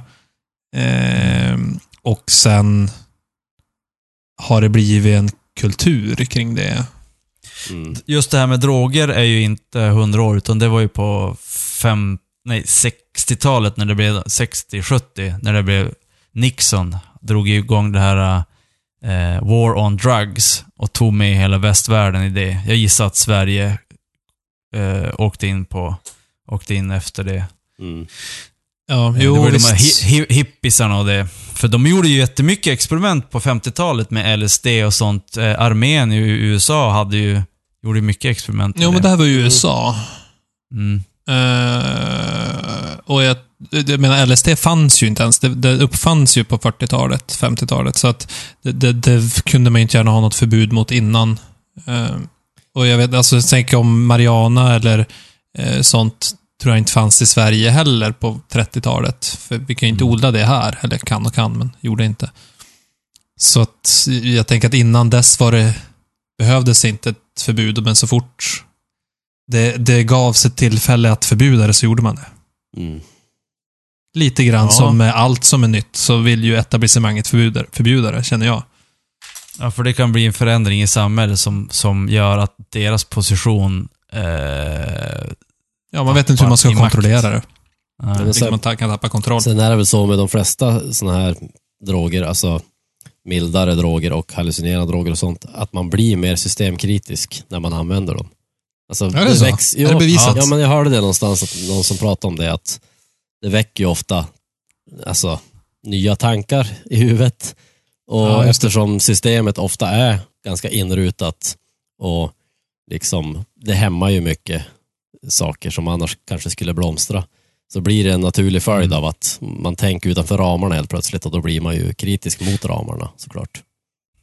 Eh, och sen har det blivit en kultur kring det. Mm. Just det här med droger är ju inte 100 år, utan det var ju på fem, nej, 60-talet, när det blev 60-70, när det blev Nixon, drog igång det här eh, War on Drugs och tog med hela västvärlden i det. Jag gissar att Sverige eh, åkte in på, åkte in efter det. Mm. Ja, Eh, jo det var ju de här visst. hi- hi- hippisarna och det. För de gjorde ju jättemycket experiment på 50-talet med LSD och sånt. Eh, armén i USA hade ju, gjorde mycket experiment Jo, men det här var ju USA. Mm. Eh, och jag, jag menar, LSD fanns ju inte ens. Det, det uppfanns ju på 40-talet, 50-talet. Så att det, det, det kunde man inte gärna ha något förbud mot innan. Eh, och jag vet, alltså, tänker om Mariana eller eh, sånt tror jag inte fanns i Sverige heller på 30-talet. För vi kan ju inte Mm. odla det här. Eller kan och kan, men gjorde inte. Så att jag tänker att innan dess var det, behövdes inte ett förbud, men så fort det, det gavs ett tillfälle att förbjuda det så gjorde man det. Mm. Lite grann Ja. som med allt som är nytt så vill ju etablissemanget förbjuda, förbjuda det, känner jag. Ja, för det kan bli en förändring i samhället som, som gör att deras position... Eh, Ja, man vet inte hur man ska I makt. kontrollera det. Liksom sen- man kan tappa kontroll. Sen är det väl så med de flesta sådana här droger, alltså mildare droger och hallucinerande droger och sånt, att man blir mer systemkritisk när man använder dem. Alltså, Är det så? väcks- Är det bevisat? Ja, men jag hörde det någonstans, att någon som pratade om det, att det väcker ju ofta alltså, nya tankar i huvudet. Och Ja, det. eftersom systemet ofta är ganska inrutat och liksom, det hämmar ju mycket saker som annars kanske skulle blomstra. Så blir det en naturlig följd Mm. av att man tänker utanför ramarna helt plötsligt och då blir man ju kritisk mot ramarna såklart.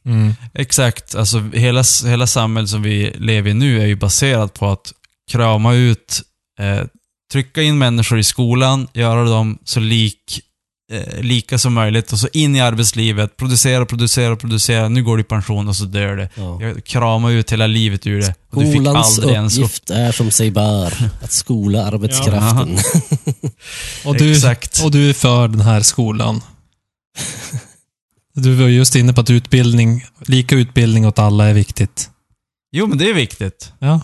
Mm. Exakt. Alltså hela, hela samhället som vi lever i nu är ju baserat på att krama ut, eh, trycka in människor i skolan, göra dem så lik, eh, lika som möjligt och så in i arbetslivet, producera, producera, producera. Nu går du i pension och så dör det. Ja. Jag kramar ut hela livet ur det. Skolans uppgift är som sig bör, att skola arbetskraften. Och, du, Exakt. och du är för den här skolan. Du var just inne på att utbildning, lika utbildning åt alla är viktigt. Jo, men det är viktigt. Ja.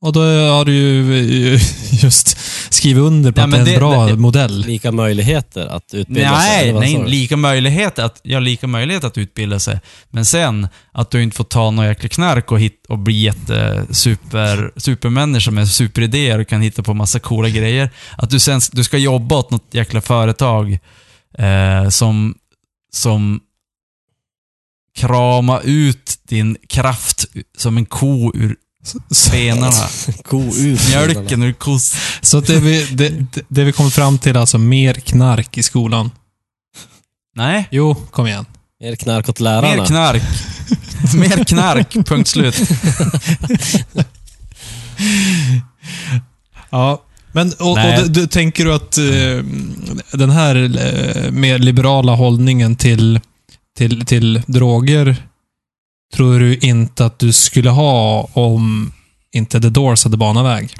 Och då har du ju just skrivit under på Ja, att det är en det- bra det- modell. Lika möjligheter att utbilda sig. Nej, sa nej, du? lika möjlighet att, ja, lika möjlighet att utbilda sig. Men sen, att du inte får ta någon jäkla knark och, hit, och bli jätte super, supermänniska med superidéer och kan hitta på massa coola grejer. Att du sen du ska jobba åt något jäkla företag eh, som, som krama ut din kraft som en ko ur spenarna. Ko ut. Mjölken ur kos... Så att det vi, det, det- vi kommer fram till är alltså mer knark i skolan. Nej, Jo, kom igen. Mer knark åt lärarna. mer knark. mer knark, punkt slut. Ja. Men, och, och du, du, tänker du att eh, den här eh, mer liberala hållningen till, till, till droger tror du inte att du skulle ha om inte The Doors hade banat väg?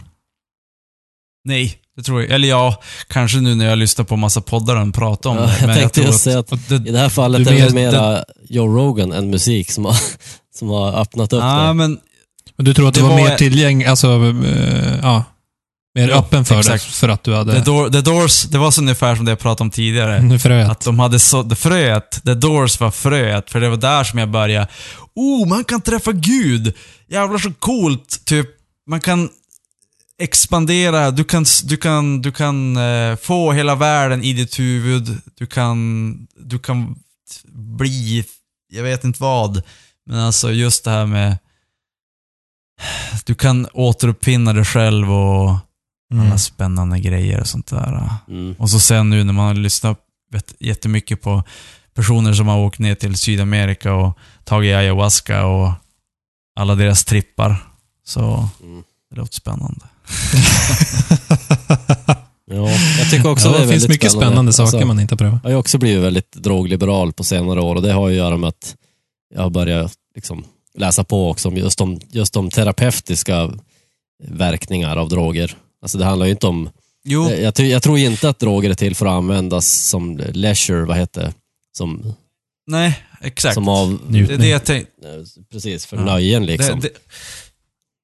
Nej, det tror jag. Eller ja, kanske nu när jag lyssnar på massa poddar och pratar om Ja, det. jag Men tänkte tror just säga att Och det, I det här fallet är det mera Joe Rogan än musik som har, som har öppnat upp Ja, det. men men du tror att det, det var, var- mer tillgänglig, alltså, eh, ja, mer Jo, öppen för exakt. det, för att du hade... The, Door, The Doors, det var så ungefär som det jag pratade om tidigare. Fröet. Att de hade så, fröet, The Doors var fröet, för det var där som jag började. Oh, man kan träffa Gud! Jävlar så coolt! Typ, man kan expandera, du kan, du kan, du kan eh, få hela världen i ditt huvud. Du kan, du kan bli, jag vet inte vad. Men alltså just det här med, du kan återuppfinna dig själv och Mm. alla spännande grejer och sånt där. Mm. Och så sen nu när man har lyssnat vet, jättemycket på personer som har åkt ner till Sydamerika och tagit ayahuasca och alla deras trippar. Så Mm. det låter spännande. Ja, jag tycker också ja, det är det finns mycket spännande, saker Alltså, man inte prövat. Jag har också blivit väldigt drogliberal på senare år och det har ju att göra med att jag har börjat liksom läsa på också om just de, just de terapeutiska verkningar av droger. Alltså det handlar ju inte om... Jo, Jag, ty- jag tror inte att droger är till för att användas som leisure, vad heter det? Som, nej. exakt. Som av... det är det jag tänkte. eh, Precis, för Ja. nöjen liksom. Det, det,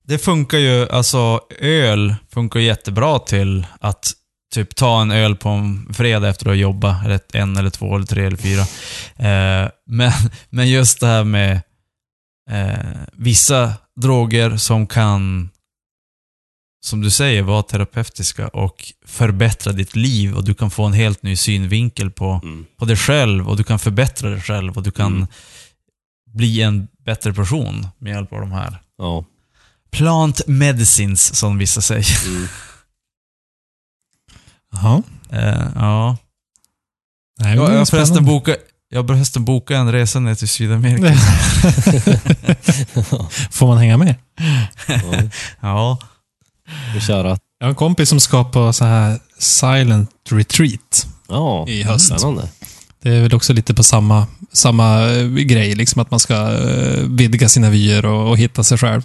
det funkar ju, alltså öl funkar jättebra till att typ ta en öl på en fredag efter att ha jobbat. Eller en eller två eller tre eller fyra. Eh, men, men just det här med eh, vissa droger som kan, som du säger, vara terapeutiska och förbättra ditt liv och du kan få en helt ny synvinkel på, Mm. på dig själv och du kan förbättra dig själv och du kan Mm. bli en bättre person med hjälp av de här Ja. plant medicines, som vissa säger. Mm. Jaha. Eh, ja. Nej, Jag, har förresten spännande. boka, jag har förresten bokat en resa ner till Sydamerika. Får man hänga med? ja. Och köra. Jag har en kompis som ska på så här silent retreat. Ja, I höst. spännande. Det är väl också lite på samma, samma eh, grej, liksom att man ska eh, vidga sina vyer och, och hitta sig själv.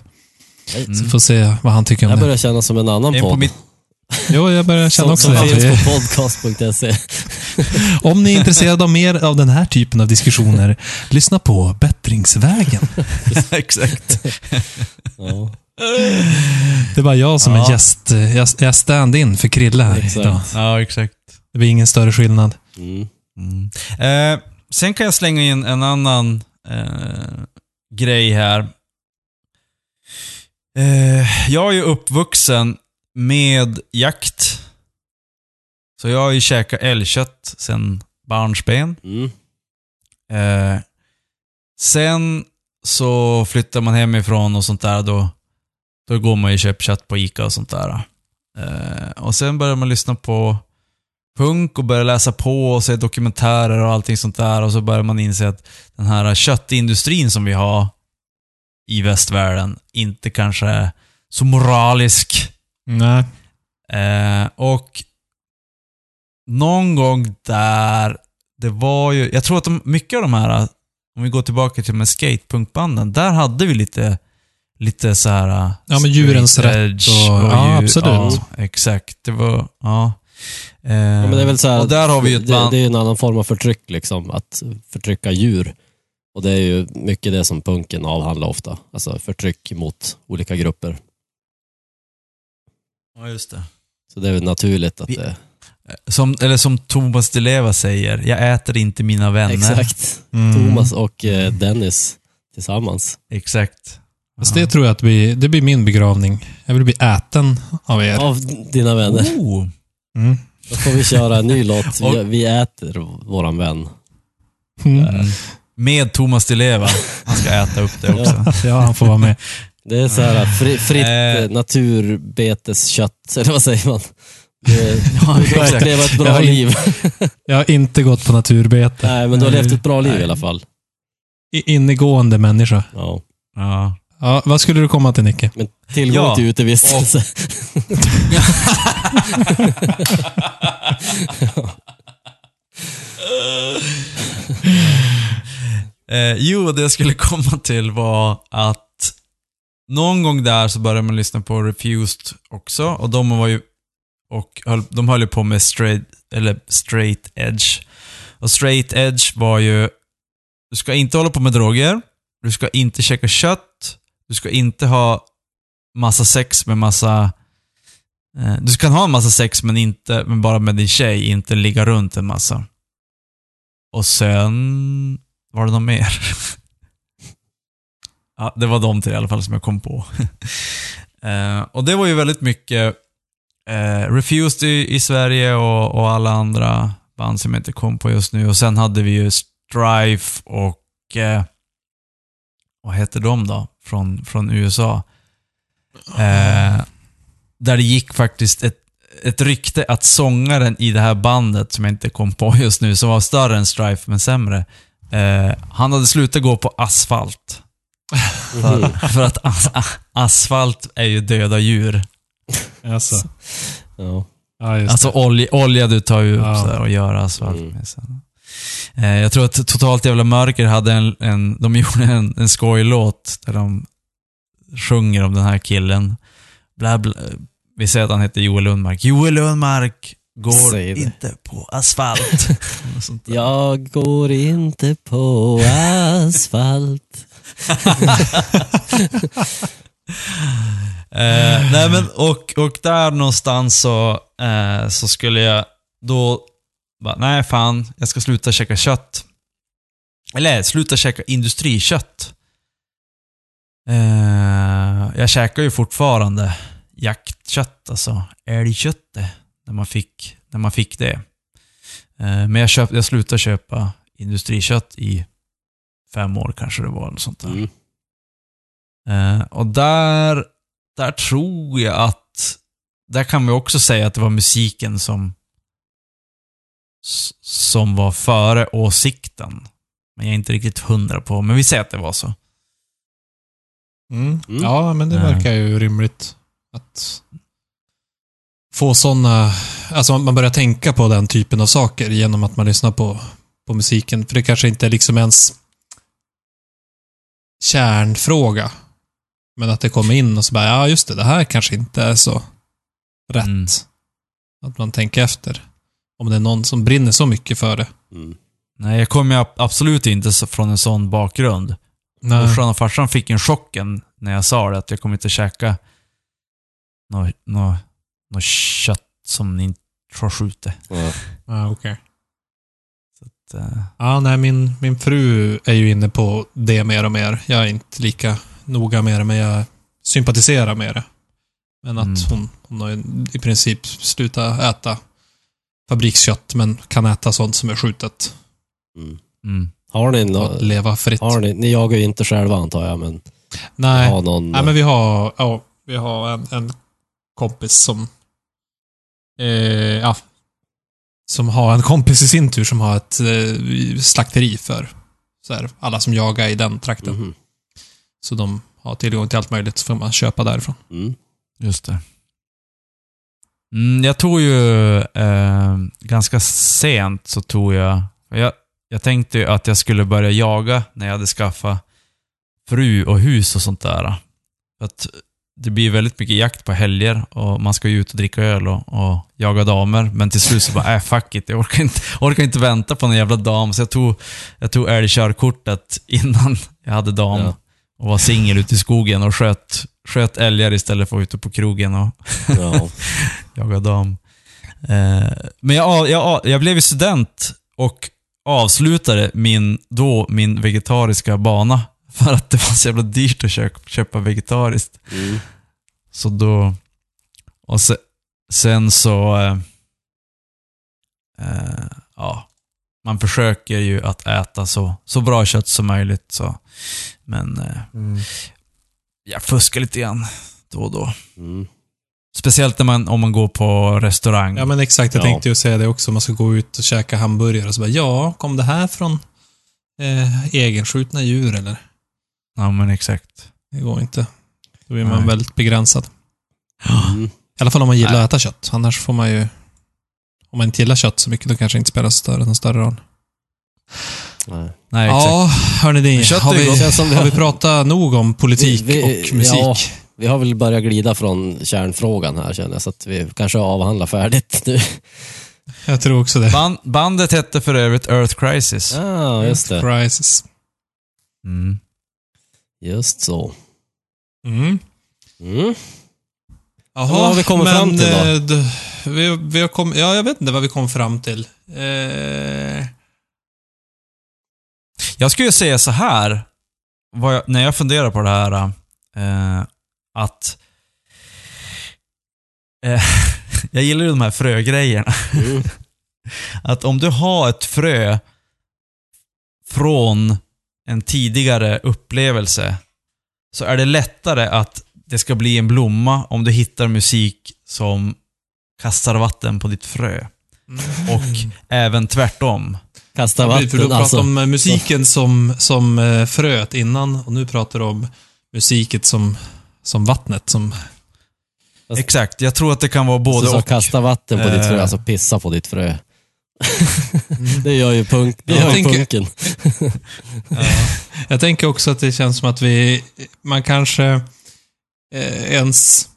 Mm. Så får se vad han tycker Det om det. börjar kännas som en annan En podd. mitt, Jo, jag börjar känna som, också det. finns på podcast.se. Om ni är intresserade av mer av den här typen av diskussioner, lyssna på Bättringsvägen. exakt. Ja, Det är bara jag som Ja. är gäst. Jag jag stand-in för Krille här Exakt. idag. Ja, exakt. Det blir ingen större skillnad. mm. Mm. Eh, sen kan jag slänga in en annan eh, grej här. Eh, jag är ju uppvuxen med jakt. Så jag har ju käkat älgkött sedan barnsben. Mm. Eh, sen så flyttar man hemifrån och sånt där. Då, då går man ju kött på Ica och sånt där. Eh, och sen börjar man lyssna på punk och börjar läsa på och se dokumentärer och allting sånt där. Och så börjar man inse att den här köttindustrin som vi har i västvärlden inte kanske är så moralisk. Nej. Eh, och någon gång där, det var ju, jag tror att de, mycket av de här, om vi går tillbaka till med skatepunkbanden, där hade vi lite, lite så här Ja, men djurens rätt edge och- ja, absolut. Ja, exakt. Det var, ja. Eh, Ja, men det är väl så här, och där har vi ju ett det, band. det är en annan form av förtryck, liksom, att förtrycka djur. Och det är ju mycket det som punken avhandlar ofta. Alltså förtryck mot olika grupper. Ja, just det. Så det är väl naturligt att Vi- det... Som, eller som Thomas Di Leva säger, jag äter inte mina vänner. Exakt. Mm. Thomas och eh, Dennis tillsammans. Exakt. Fast det tror jag att vi, det blir min begravning. Jag vill bli äten av er. Av dina vänner. Oh. Mm. Då får vi köra en ny låt. Vi, vi äter våran vän. Mm. Med Thomas Di Leva. Han ska äta upp det också. Ja, han får vara med. Det är så här fri, fritt Eh. eh, naturbeteskött, eller vad säger man? Det, Ja, du har levt ett Jag bra har in- liv. Jag har inte gått på naturbete. Nej, men du har levt ett bra liv i Nej. alla fall. I- Innegående människa. Ja. Ja. Ja, vad skulle du komma till Nicke? Men tillgång Ja, till utevistelse. Eh, jo, det jag skulle komma till var att någon gång där så började man lyssna på Refused också och de var ju och höll, de höll ju på med straight, eller straight edge. Och straight edge var ju, du ska inte hålla på med droger, du ska inte käka kött, du ska inte ha massa sex med massa eh, du kan ha en massa sex men inte, men bara med din tjej, inte ligga runt en massa. Och sen var det något mer? ja, det var de tre i alla fall som jag kom på. eh, och det var ju väldigt mycket eh, Refused i, i Sverige och, och alla andra band som jag inte kom på just nu. Och sen hade vi ju Strife och eh, vad heter de då? Från, från USA. Eh, där det gick faktiskt ett, ett rykte att sångaren i det här bandet, som jag inte kom på just nu, som var större än Strife men sämre, eh, han hade slutat gå på asfalt. För, för att as, asfalt är ju döda djur. Alltså. Ja. Ja, Alltså olja, olja du tar ju upp Ja. så här och gör asfalt Mm. med. Sen. Eh, jag tror att Totalt Jävla Mörker hade en, en de gjorde en, en skojlåt där de sjunger om den här killen. Bla, bla. Vi säger att han heter Joel Lundmark. Joel Lundmark går inte på asfalt. Jag går inte på asfalt. Eh, nej men, och, och där någonstans så, eh, så skulle jag då bara, nej fan, jag ska sluta käka kött. Eller sluta käka industrikött. Eh, jag käkar ju fortfarande jaktkött, alltså älgköttet, när man fick, när man fick det. Eh, men jag, köp, jag slutade köpa industrikött i fem år kanske det var, eller sånt där. Mm. Eh, och där, där tror jag att, där kan vi också säga att det var musiken som, som var före åsikten. Men jag är inte riktigt hundra på, men vi säger att det var så. Mm. Mm. Ja, men det Ja. verkar ju rimligt. Att få sådana... Alltså man börjar tänka på den typen av saker genom att man lyssnar på, på musiken. För det kanske inte är liksom ens kärnfråga. Men att det kommer in och så bara, ja just det, det här kanske inte är så rätt. Mm. Att man tänker efter. Om det är någon som brinner så mycket för det. Mm. Nej, jag kommer ju absolut inte så- från en sån bakgrund. Nej. Morsan och farsan fick en chocken när jag sa det, att jag kommer inte käka något nå, nå kött som ni inte har skjutit. Ja. Ja, okej. Så, eh, Ja, nej, min, min fru är ju inne på det mer och mer. Jag är inte lika noga med det, men jag sympatiserar med det. Men att Mm. hon, hon har i princip slutat äta fabrikskött, men kan äta sånt som är skjutet. Mm. mm. Har ni Och nå- leva fritt. har ni, ni jagar ju inte själva antar jag, men Nej, har någon... nej, men vi har, ja, vi har en, en kompis som eh, ja, som har en kompis i sin tur som har ett eh, slakteri för så här, alla som jagar i den trakten. Mhm. Så de har tillgång till allt möjligt så får man köpa därifrån. Mm. Just det. Mm, jag tog ju eh, ganska sent så tog jag, jag... Jag tänkte ju att jag skulle börja jaga när jag hade skaffat fru och hus och sånt där. För att det blir väldigt mycket jakt på helger och man ska ju ut och dricka öl och, och jaga damer. Men till slut så bara, äh fuck it, jag orkar inte, orkar inte vänta på någon jävla dam. Så jag tog, jag tog älgkörkortet innan jag hade dam. Ja. Och var singel ute i skogen och sköt, sköt älgar istället för att vara ute på krogen och Ja. jaga dam. Eh, men jag, jag, jag blev ju student och avslutade min, då min vegetariska bana. För att det var så jävla dyrt att köpa, köpa vegetariskt. Mm. Så då... Och se, sen så... Eh, eh, ja. Man försöker ju att äta så, så bra kött som möjligt. Så. Men eh, jag fuskar lite grann då och då. Mm. Speciellt när man, om man går på restaurang. Ja, men exakt. Jag Ja. tänkte ju säga det också. Man ska gå ut och käka hamburgare och så bara, ja, kom det här från eh, egenskjutna djur eller? Ja, men exakt. Det går inte. Då blir man Nej. väldigt begränsad. Mm. I alla fall om man gillar Nej. att äta kött. Annars får man ju... Om man inte gillar kött så mycket, då kanske det inte spelar så större, någon större roll. Nej. Nej, exakt. Ja, hörni ni. Kött är Har vi, gott. Har vi pratat nog om politik Vi- vi- och musik? ja. Vi har väl börjat glida från kärnfrågan här känner jag, så att vi kanske avhandlar färdigt nu. Jag tror också det. Band, bandet hette för övrigt Earth Crisis. Ja, just det. Crisis. Mm. Just så. Mm. Mm. Jaha, vad har vi kommit men, fram till då? eh, d- vi, vi har kom, ja, jag vet inte vad vi kom fram till. Eh, Jag skulle säga så här, jag, när jag funderar på det här, eh, att eh, jag gillar ju de här frögrejerna. Mm. Att om du har ett frö från en tidigare upplevelse så är det lättare att det ska bli en blomma om du hittar musik som kastar vatten på ditt frö. Och även tvärtom. Kasta Ja, precis, för du vatten pratade alltså. om eh, musiken som, som eh, fröet innan och nu pratar du om musiket som, som vattnet. Som, Fast- Exakt, jag tror att det kan vara Både så och. kasta vatten på ditt frö, Eh. alltså pissa på ditt frö. det gör ju, punk, det Jag gör ju tänker- punken. jag tänker också att det känns som att vi, man kanske eh, ens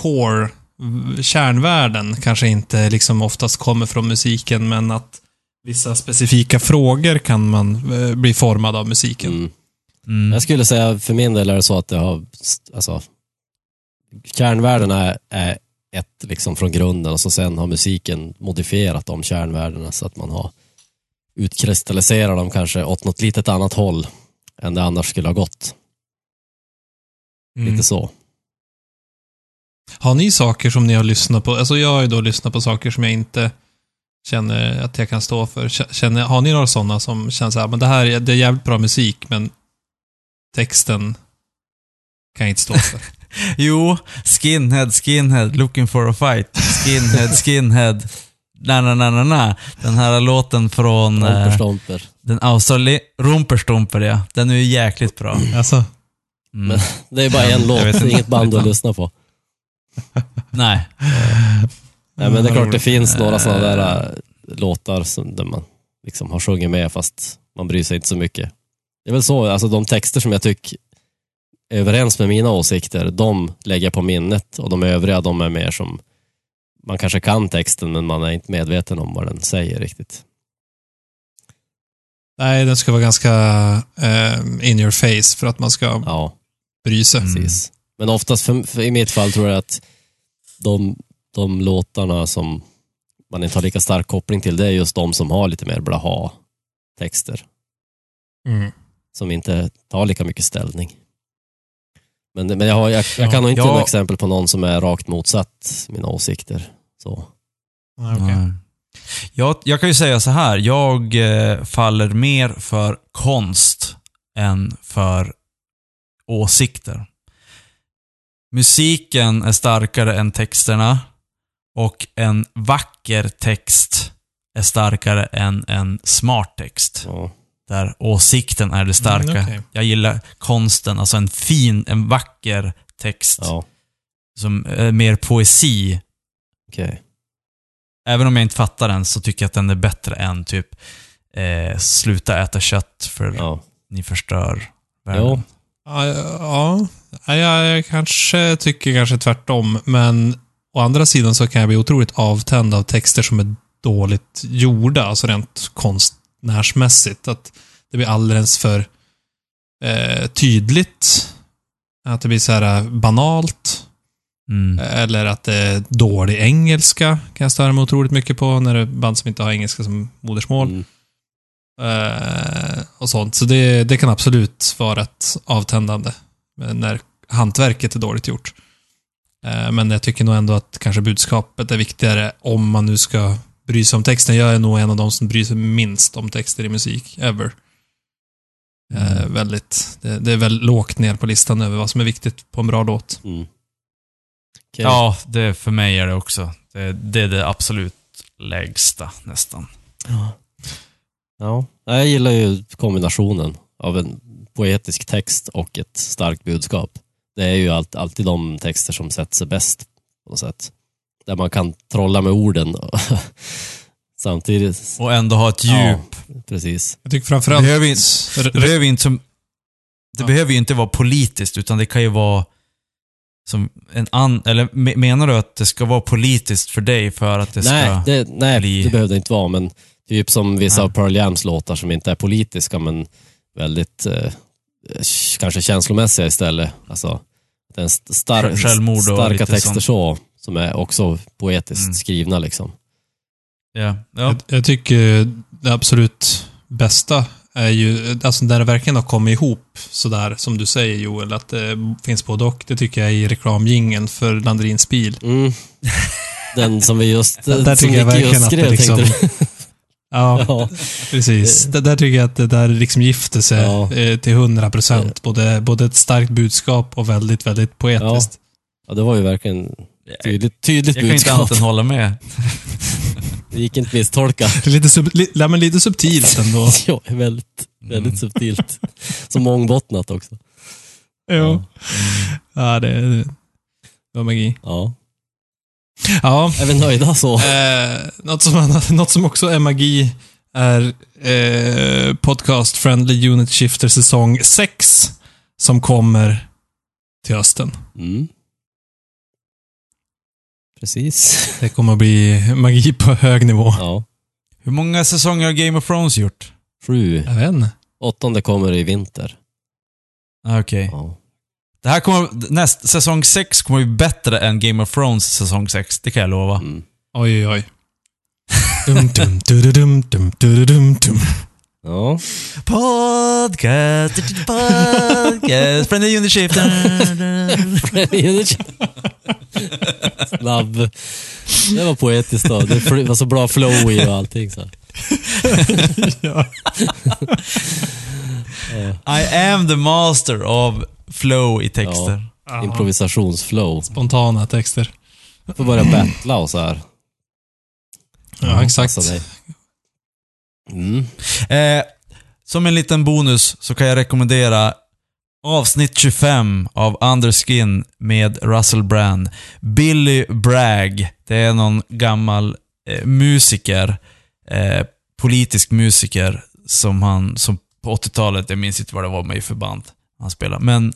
core kärnvärden kanske inte liksom oftast kommer från musiken, men att vissa specifika frågor kan man eh, bli formad av musiken. Mm. Mm. Jag skulle säga för min del är det så att det har, alltså, kärnvärdena är, är ett liksom från grunden och så sen har musiken modifierat de kärnvärdena så att man har utkristalliserat dem kanske åt något litet annat håll än det annars skulle ha gått. Mm. Lite så. Har ni saker som ni har lyssnat på? Alltså jag har ju då lyssnat på saker som jag inte känner att jag kan stå för. Känner, har ni några sådana som känns så här, men det här är, det är jävligt bra musik, men texten kan jag inte stå för. Jo, skinhead, skinhead, looking for a fight. Skinhead, skinhead. Na, na, na, na, na. Den här låten från Romper, eh, den australi... Rumperstomper, ja. Den är ju jäkligt bra. alltså, Mm. Men det är bara en låt, Jag vet det är inte. inget band att lyssna på. Nej. Nej, men det är klart det finns några Eh. sådana där äh, låtar som, där man liksom har sjungit med fast man bryr sig inte så mycket. Det är väl så, alltså de texter som jag tycker är överens med mina åsikter, de lägger jag på minnet och de övriga de är mer som, man kanske kan texten men man är inte medveten om vad den säger riktigt. nej, den ska vara ganska eh, in your face för att man ska Ja, bry sig. Mm. precis. Men oftast, för, för i mitt fall tror jag att de, de låtarna som man inte har lika stark koppling till, det är just de som har lite mer blaha texter. Mm. som inte tar lika mycket ställning. Men, men jag, har, jag, jag kan nog inte Ja. något exempel på någon som är rakt motsatt mina åsikter. Så. Okej. Nej. Jag, jag kan ju säga så här. Jag eh, faller mer för konst än för åsikter. Musiken är starkare än texterna och en vacker text är starkare än en smart text. Ja. Där åsikten är det starka. Mm, okej. Jag gillar konsten, alltså en fin, en vacker text Ja, som är mer poesi okej. Även om jag inte fattar den så tycker jag att den är bättre än typ eh, Sluta äta kött för Ja. ni förstör världen. Jo. Ja, ja, ja, jag, jag kanske tycker kanske tvärtom, men å andra sidan så kan jag bli otroligt avtänd av texter som är dåligt gjorda, alltså rent konstnärsmässigt. Att det blir alldeles för eh, tydligt. Att det blir så här eh, banalt. Mm. Eller att det är dålig engelska kan jag störa mig otroligt mycket på när det är band som inte har engelska som modersmål. Mm. Eh, och sånt. Så det, det kan absolut vara ett avtändande när hantverket är dåligt gjort. Eh, men jag tycker nog ändå att kanske budskapet är viktigare om man nu ska bry sig om texten. Jag är nog en av de som bryr sig minst om texter i musik, ever. Eh, Mm. väldigt, det, det är väl lågt ner på listan över vad som är viktigt på en bra låt. Mm. Okej. Ja, det, för mig är det också. Det, det är det absolut lägsta nästan. Ja. Ja, Jag gillar ju kombinationen av en poetisk text och ett starkt budskap. Det är ju allt, alltid de texter som sätter sig bäst på något sätt. Där man kan trolla med orden samtidigt. Och ändå ha ett djup. Ja, precis. Jag tycker framförallt... Det behöver inte- Det behöver ju inte, som, det Ja. behöver inte vara politiskt, utan det kan ju vara som en an, eller me- menar du att det ska vara politiskt för dig för att det ska... nej, det, nej bli- det behöver det inte vara, men typ som vissa Nej. av Pearl Jams låtar som inte är politiska, men väldigt eh, kanske känslomässiga istället. Alltså, den st- star- Självmord och starka texter sånt. så, som är också poetiskt Mm. skrivna liksom. Ja. ja. Jag, jag tycker det absolut bästa är ju, alltså när det verkligen har kommit ihop sådär som du säger Joel, att det finns både och. Det tycker jag är i reklamjingeln för Landrins bil. Mm. Den som vi just, Där som tycker jag verkligen just att det skrev, liksom-? Ja, Ja, precis. Det där tycker jag att det där liksom gifter sig Ja. eh, till hundra procent. Både, både ett starkt budskap och väldigt, väldigt poetiskt. ja, det var ju verkligen tydligt, tydligt Jag kan inte annat budskap. än hålla med. Det gick inte misstolka. Lite, sub, li, nej, men lite subtilt ändå. Ja, väldigt, väldigt Mm. subtilt. Så mångbottnat också. jo. Ja, det, det var magi. Ja. Ja, Är vi nöjda så? Eh, något, som, något som också är magi är eh, Podcast Friendly Unit Shifter säsong 6 som kommer till hösten. Mm. Precis. Det kommer att bli magi på hög nivå. Ja. Hur många säsonger har Game of Thrones gjort? Sju. Jag vet inte. Åttonde kommer i vinter. Ah, Okej. Ja. Det här kommer, näst, säsong 6 kommer bli bättre än Game of Thrones säsong 6, det kan jag lova. Mm. Oj, oj, oj. Dum, dum, dum, dum, dum, dum, dum. Ja. Podcast, podcast, från the Unishift. Snabb. Det var poetiskt då. Det var så bra flow i och allting. Så. I am the master of flow i texter. Improvisationsflow. Spontana texter. Får börja battla och så här. Ja, exakt. Passa dig. Mm. Eh, som en liten bonus så kan jag rekommendera avsnitt 25 av Underskin med Russell Brand. Billy Bragg, det är någon gammal eh, musiker, eh, politisk musiker, som han, som på 80-talet, jag minns inte vad det var med för band han spelade, men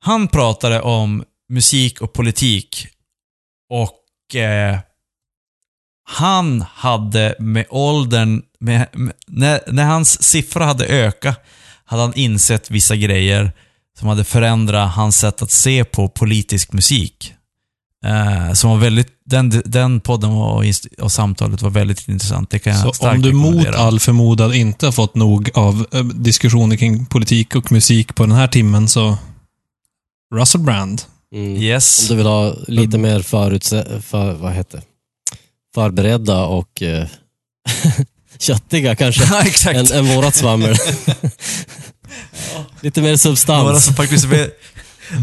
han pratade om musik och politik och eh, han hade med åldern, med, med, när, när hans siffra hade ökat, hade han insett vissa grejer som hade förändrat hans sätt att se på politisk musik. Eh, som var väldigt, den, den podden och, och samtalet var väldigt intressant. Det kan jag Så om du mot all förmodan inte har fått nog av eh, diskussioner kring politik och musik på den här timmen så Russell Brand. Mm. Yes. Om du vill ha lite mer förutse... För, vad heter? Förberedda och eh, köttiga kanske. Ja, exakt. än, än vårat svammel. lite mer Några substans. som faktiskt vet,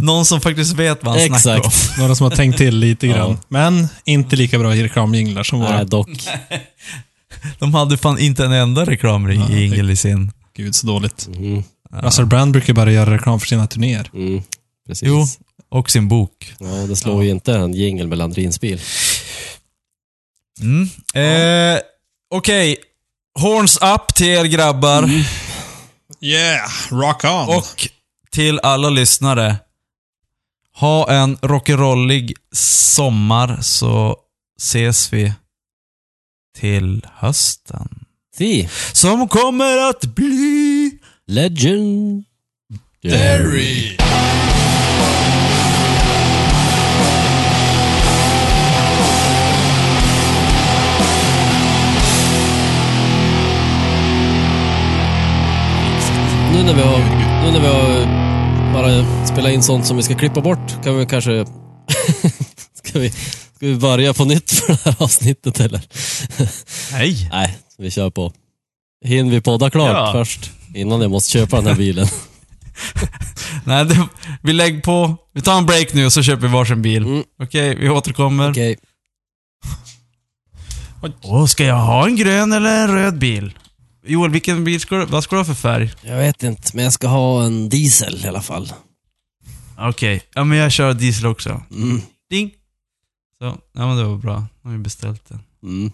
någon som faktiskt vet vad han snackar om. Exakt. Några som har tänkt till lite grann. Ja. Men inte lika bra i reklamjinglar som våra. Nej, dock. De hade fan inte en enda reklamjingel i sin... Gud, så dåligt. Mm. Russell Brand brukar bara göra reklam för sina turnéer. Mm. Precis. Jo, och sin bok. Ja, det slår ju inte en jingel med Landrins bil. Mm. Eh, Okej. Horns up till er grabbar. Yeah, rock on! Och till alla lyssnare. Ha en rock'n'rollig sommar så ses vi till hösten. Si. Som kommer att bli... Legend. Derry. Nu när vi har, nu när vi har bara spelat in sånt som vi ska klippa bort, kan vi kanske... ska, vi, ska vi börja på nytt för det här avsnittet eller? Nej. Nej, vi kör på. Hinner vi podda klart Ja. först? Innan jag måste köpa den här bilen. Nej, det, vi lägger på. Vi tar en break nu och så köper vi varsin bil. Mm. Okej, vi återkommer. Okej. Åh, ska jag ha en grön eller en röd bil? Joel, vilken bil ska du, vad ska du ha för färg? Jag vet inte, men jag ska ha en diesel i alla fall. Okej, ja men jag kör diesel också. Mm. Ding! Så, ja men det var bra. Nu har vi beställt den. Mm.